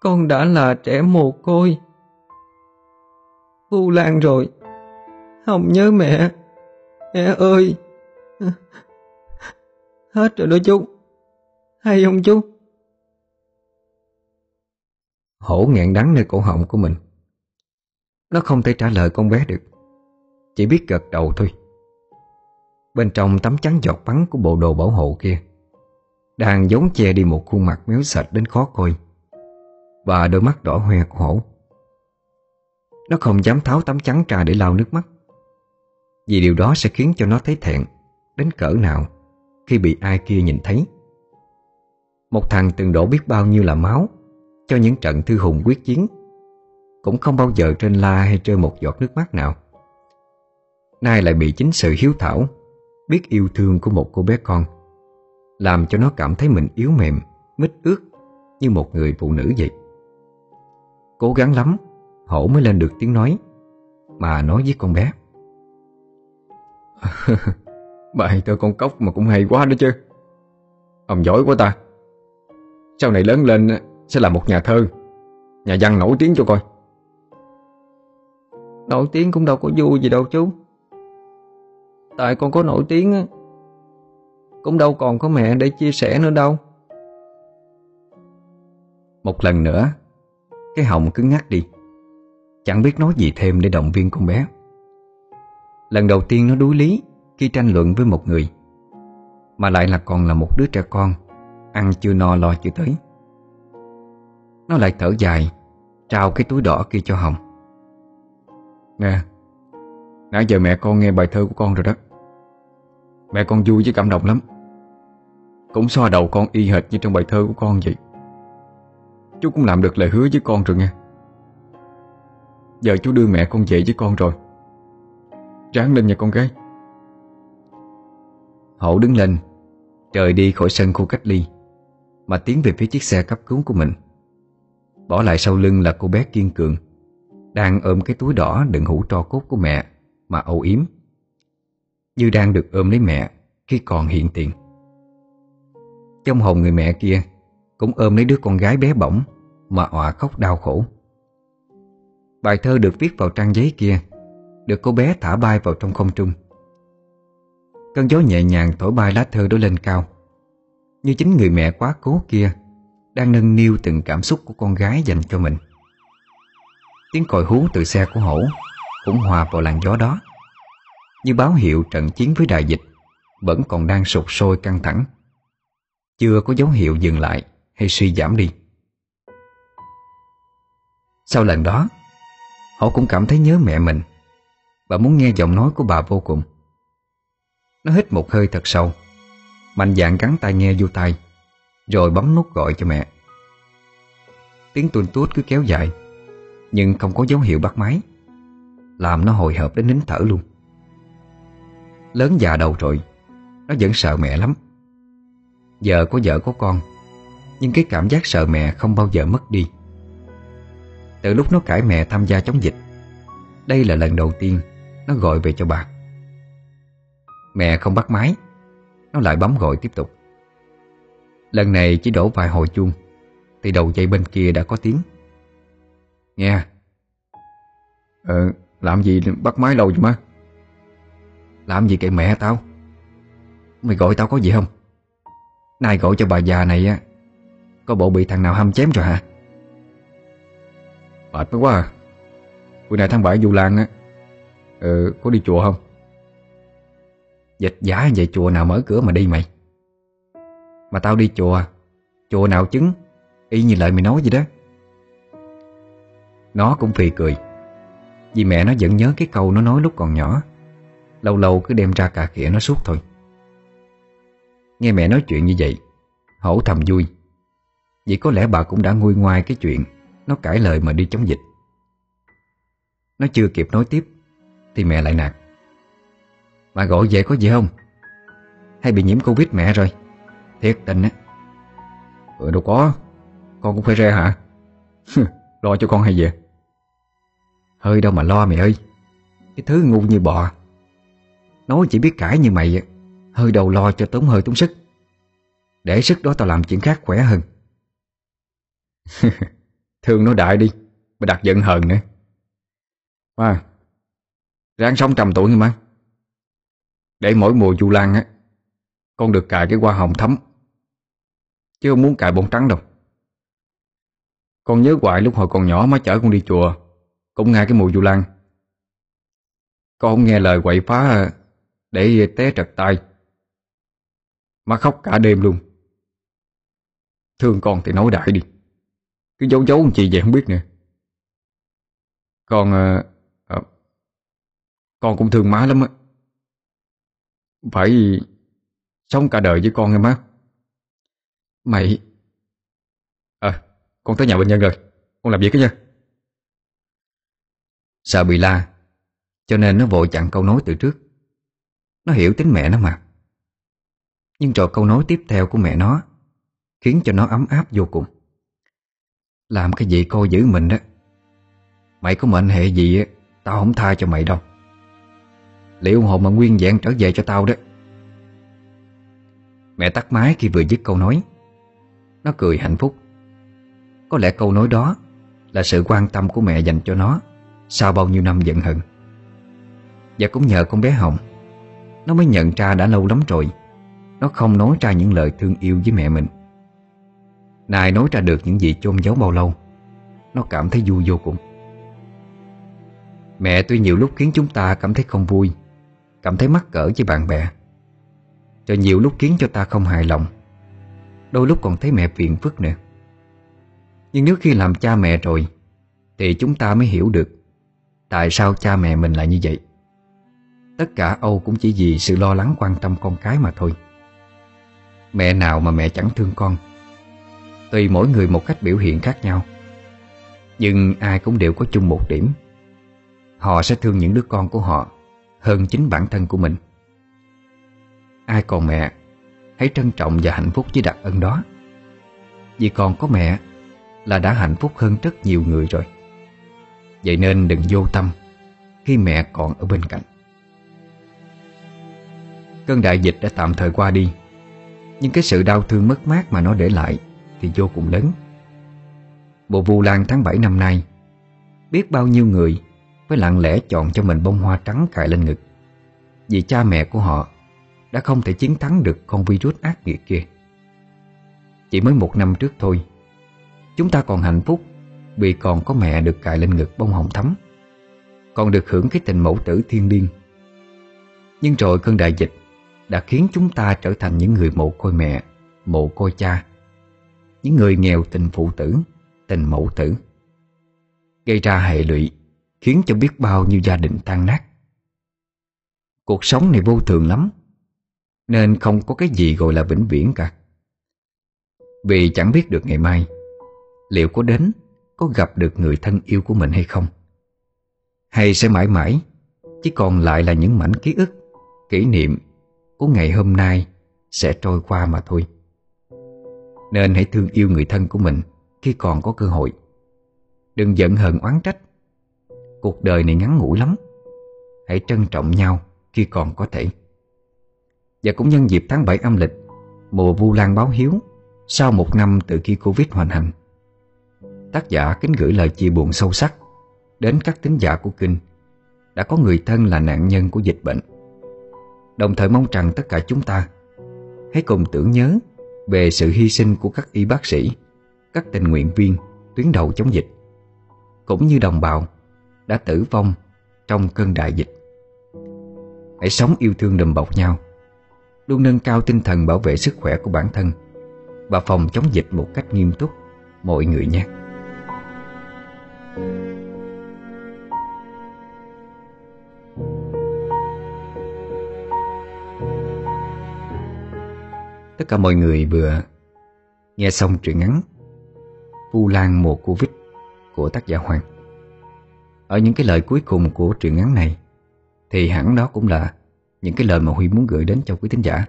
con đã là trẻ mồ côi. Vu Lan rồi, không nhớ mẹ, mẹ ơi. Hết rồi đó chú, hay không chú? Hổ nghẹn đắng nơi cổ họng của mình. Nó không thể trả lời con bé được, chỉ biết gật đầu thôi. Bên trong tấm chắn giọt bắn của bộ đồ bảo hộ kia, đang giống che đi một khuôn mặt méo sạch đến khó coi và đôi mắt đỏ hoe của hổ. Nó không dám tháo tấm chắn ra để lau nước mắt Vì điều đó sẽ khiến cho nó thấy thẹn Đến cỡ nào Khi bị ai kia nhìn thấy. Một thằng từng đổ biết bao nhiêu là máu Cho những trận thư hùng quyết chiến Cũng không bao giờ trên la hay rơi một giọt nước mắt nào. Nay lại bị chính sự hiếu thảo Biết yêu thương của một cô bé con, Làm cho nó cảm thấy mình yếu mềm, Mít ướt Như một người phụ nữ vậy. Cố gắng lắm, Hổ mới lên được tiếng nói Mà nói với con bé. Bài thơ con cóc mà cũng hay quá đó chứ. Ông giỏi quá ta. Sau này lớn lên sẽ là một nhà thơ, Nhà văn nổi tiếng cho coi. Nổi tiếng cũng đâu có vui gì đâu chú. Tại con có nổi tiếng á. Cũng đâu còn có mẹ để chia sẻ nữa đâu. Một lần nữa, Cái họng cứ ngắt đi. Chẳng biết nói gì thêm để động viên con bé. Lần đầu tiên nó đuối lý Khi tranh luận với một người, Mà lại là còn là một đứa trẻ con, Ăn chưa no lo chưa tới. Nó lại thở dài, Trao cái túi đỏ kia cho Hồng. Nè Nãy giờ mẹ con nghe bài thơ của con rồi đó. Mẹ con vui với cảm động lắm. Cũng xoa đầu con y hệt như trong bài thơ của con vậy. Chú cũng làm được lời hứa với con rồi nghe. Giờ chú đưa mẹ con về với con rồi. Ráng lên nha con gái. Hậu đứng lên, Trời đi khỏi sân khu cách ly, Mà tiến về phía chiếc xe cấp cứu của mình. Bỏ lại sau lưng là cô bé kiên cường, Đang ôm cái túi đỏ đựng hũ tro cốt của mẹ. Mà âu yếm. Như đang được ôm lấy mẹ Khi còn hiện tiền. Trong hồn người mẹ kia Cũng ôm lấy đứa con gái bé bỏng Mà òa khóc đau khổ. Bài thơ được viết vào trang giấy kia Được cô bé thả bay vào trong không trung. Cơn gió nhẹ nhàng thổi bay lá thơ đó lên cao, Như chính người mẹ quá cố kia Đang nâng niu từng cảm xúc của con gái dành cho mình. Tiếng còi hú từ xe của hổ cũng hòa vào làn gió đó. Như báo hiệu trận chiến với đại dịch, Vẫn còn đang sụt sôi căng thẳng. Chưa có dấu hiệu dừng lại Hay suy giảm đi. Sau lần đó, họ cũng cảm thấy nhớ mẹ mình Và muốn nghe giọng nói của bà vô cùng. Nó hít một hơi thật sâu, Mạnh dạn gắn tai nghe vô tai, Rồi bấm nút gọi cho mẹ. Tiếng tuôn tuốt cứ kéo dài, Nhưng không có dấu hiệu bắt máy. Làm nó hồi hộp đến nín thở luôn. Lớn già đầu rồi Nó vẫn sợ mẹ lắm. Giờ có vợ có con Nhưng cái cảm giác sợ mẹ không bao giờ mất đi. Từ lúc nó cãi mẹ tham gia chống dịch Đây là lần đầu tiên Nó gọi về cho bà. Mẹ không bắt máy Nó lại bấm gọi tiếp tục. Lần này chỉ đổ vài hồi chuông Thì đầu dây bên kia đã có tiếng. Nghe. Ờ, làm gì bắt máy lâu vậy má? Làm gì kệ mẹ tao? Mày gọi tao có gì không? Nay gọi cho bà già này á, Có bộ bị thằng nào hâm chém rồi hả? Mệt quá à. Bữa nay tháng 7 Du Lan á Ừ có đi chùa không? Dịch giả về chùa nào mở cửa mà đi mày? Mà tao đi chùa Chùa nào chứng, Y như lời mày nói vậy đó. Nó cũng phì cười. Vì mẹ nó vẫn nhớ cái câu nó nói lúc còn nhỏ. Lâu lâu cứ đem ra cà khịa nó suốt thôi. Nghe mẹ nói chuyện như vậy, Hổ thầm vui. Vậy có lẽ bà cũng đã nguôi ngoai cái chuyện Nó cãi lời mà đi chống dịch. Nó chưa kịp nói tiếp, Thì mẹ lại nạt. Bà gọi về có gì không? Hay bị nhiễm Covid mẹ rồi? Thiệt tình á. Ừ đâu có. Con cũng phải ra hả? Lo cho con hay về. Hơi đâu mà lo mày ơi. Cái thứ ngu như bò. Nói chỉ biết cãi như mày. Hơi đầu lo cho tốn hơi tốn sức. Để sức đó tao làm chuyện khác khỏe hơn. Thương nó đại đi. Mà đặt giận hờn nữa. Má, Ráng sống trăm tuổi nghe má. Để mỗi mùa du lan á, Con được cài cái hoa hồng thấm Chứ không muốn cài bông trắng đâu. Con nhớ hoài lúc hồi còn nhỏ má chở con đi chùa. Cũng ngay cái mùi du lan. Con không nghe lời quậy phá à, Để té trật tay. Má khóc cả đêm luôn. Thương con thì nói đại đi. Cứ giấu giấu chị vậy không biết nè Con à, à, Con cũng thương má lắm á. Phải Sống cả đời với con nghe má. Mày À con tới nhà bệnh nhân rồi. Con làm việc cái nha. Sợ bị la? Cho nên nó vội chặn câu nói từ trước. Nó hiểu tính mẹ nó mà. Nhưng rồi câu nói tiếp theo của mẹ nó Khiến cho nó ấm áp vô cùng. Làm cái gì cô giữ mình đó. Mày có mệnh hệ gì Tao không tha cho mày đâu. Liệu hồn mà nguyên vẹn trở về cho tao đó. Mẹ tắt máy khi vừa dứt câu nói. Nó cười hạnh phúc. Có lẽ câu nói đó Là sự quan tâm của mẹ dành cho nó. Sau bao nhiêu năm giận hận Và cũng nhờ con bé Hồng, Nó mới nhận ra đã lâu lắm rồi, Nó không nói ra những lời thương yêu với mẹ mình. Này nói ra được những gì chôn giấu bao lâu, Nó cảm thấy vui vô cùng. Mẹ tuy nhiều lúc khiến chúng ta cảm thấy không vui, Cảm thấy mắc cỡ với bạn bè, Rồi nhiều lúc khiến cho ta không hài lòng, Đôi lúc còn thấy mẹ phiền phức nữa. Nhưng nếu khi làm cha mẹ rồi, Thì chúng ta mới hiểu được Tại sao cha mẹ mình lại như vậy? Tất cả Âu cũng chỉ vì sự lo lắng quan tâm con cái mà thôi. Mẹ nào mà mẹ chẳng thương con. Tùy mỗi người một cách biểu hiện khác nhau. Nhưng ai cũng đều có chung một điểm. Họ sẽ thương những đứa con của họ Hơn chính bản thân của mình. Ai còn mẹ, Hãy trân trọng và hạnh phúc với đặc ân đó. Vì còn có mẹ Là đã hạnh phúc hơn rất nhiều người rồi. Vậy nên đừng vô tâm Khi mẹ còn ở bên cạnh. Cơn đại dịch đã tạm thời qua đi, Nhưng cái sự đau thương mất mát mà nó để lại Thì vô cùng lớn. Bộ Vu Lan tháng 7 năm nay Biết bao nhiêu người Phải lặng lẽ chọn cho mình bông hoa trắng cài lên ngực Vì cha mẹ của họ Đã không thể chiến thắng được con virus ác nghiệt kia. Chỉ mới một năm trước thôi, Chúng ta còn hạnh phúc vì còn có mẹ được cài lên ngực bông hồng thắm. Còn được hưởng cái tình mẫu tử thiên liêng. Nhưng rồi cơn đại dịch Đã khiến chúng ta trở thành những người mồ côi mẹ, Mồ côi cha. Những người nghèo tình phụ tử, Tình mẫu tử. Gây ra hệ lụy, Khiến cho biết bao nhiêu gia đình tan nát. Cuộc sống này vô thường lắm, Nên không có cái gì gọi là vĩnh viễn cả. Vì chẳng biết được ngày mai, Liệu có đến có gặp được người thân yêu của mình hay không? Hay sẽ mãi mãi, Chỉ còn lại là những mảnh ký ức, Kỷ niệm Của ngày hôm nay Sẽ trôi qua mà thôi. Nên hãy thương yêu người thân của mình Khi còn có cơ hội. Đừng giận hờn oán trách. Cuộc đời này ngắn ngủi lắm. Hãy trân trọng nhau khi còn có thể. Và cũng nhân dịp tháng 7 âm lịch, Mùa Vu Lan báo hiếu, Sau một năm từ khi Covid hoành hành Tác giả kính gửi lời chia buồn sâu sắc. Đến các tín giả của kinh, Đã có người thân là nạn nhân của dịch bệnh. Đồng thời mong rằng tất cả chúng ta Hãy cùng tưởng nhớ Về sự hy sinh của các y bác sĩ, Các tình nguyện viên Tuyến đầu chống dịch, Cũng như đồng bào Đã tử vong trong cơn đại dịch. Hãy sống yêu thương đùm bọc nhau, Luôn nâng cao tinh thần bảo vệ sức khỏe của bản thân Và phòng chống dịch một cách nghiêm túc, Mọi người nhé. Tất cả mọi người vừa nghe xong truyện ngắn Vu Lan mùa Covid của tác giả Hoàng. Ở những cái lời cuối cùng của truyện ngắn này thì hẳn đó cũng là những cái lời mà Huy muốn gửi đến cho quý thính giả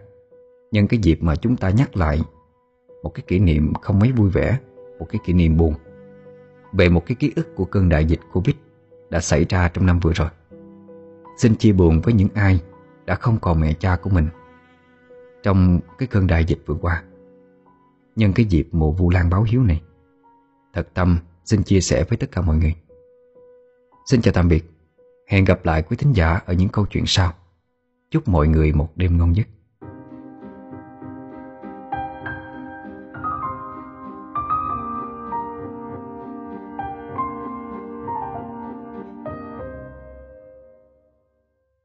nhân cái dịp mà chúng ta nhắc lại một cái kỷ niệm không mấy vui vẻ, một cái kỷ niệm buồn về một cái ký ức của cơn đại dịch Covid đã xảy ra trong năm vừa rồi. Xin chia buồn với những ai đã không còn mẹ cha của mình trong cái cơn đại dịch vừa qua. Nhân cái dịp mùa Vu Lan báo hiếu này, thật tâm xin chia sẻ với tất cả mọi người. Xin chào tạm biệt. Hẹn gặp lại quý thính giả ở những câu chuyện sau. Chúc mọi người một đêm ngon giấc.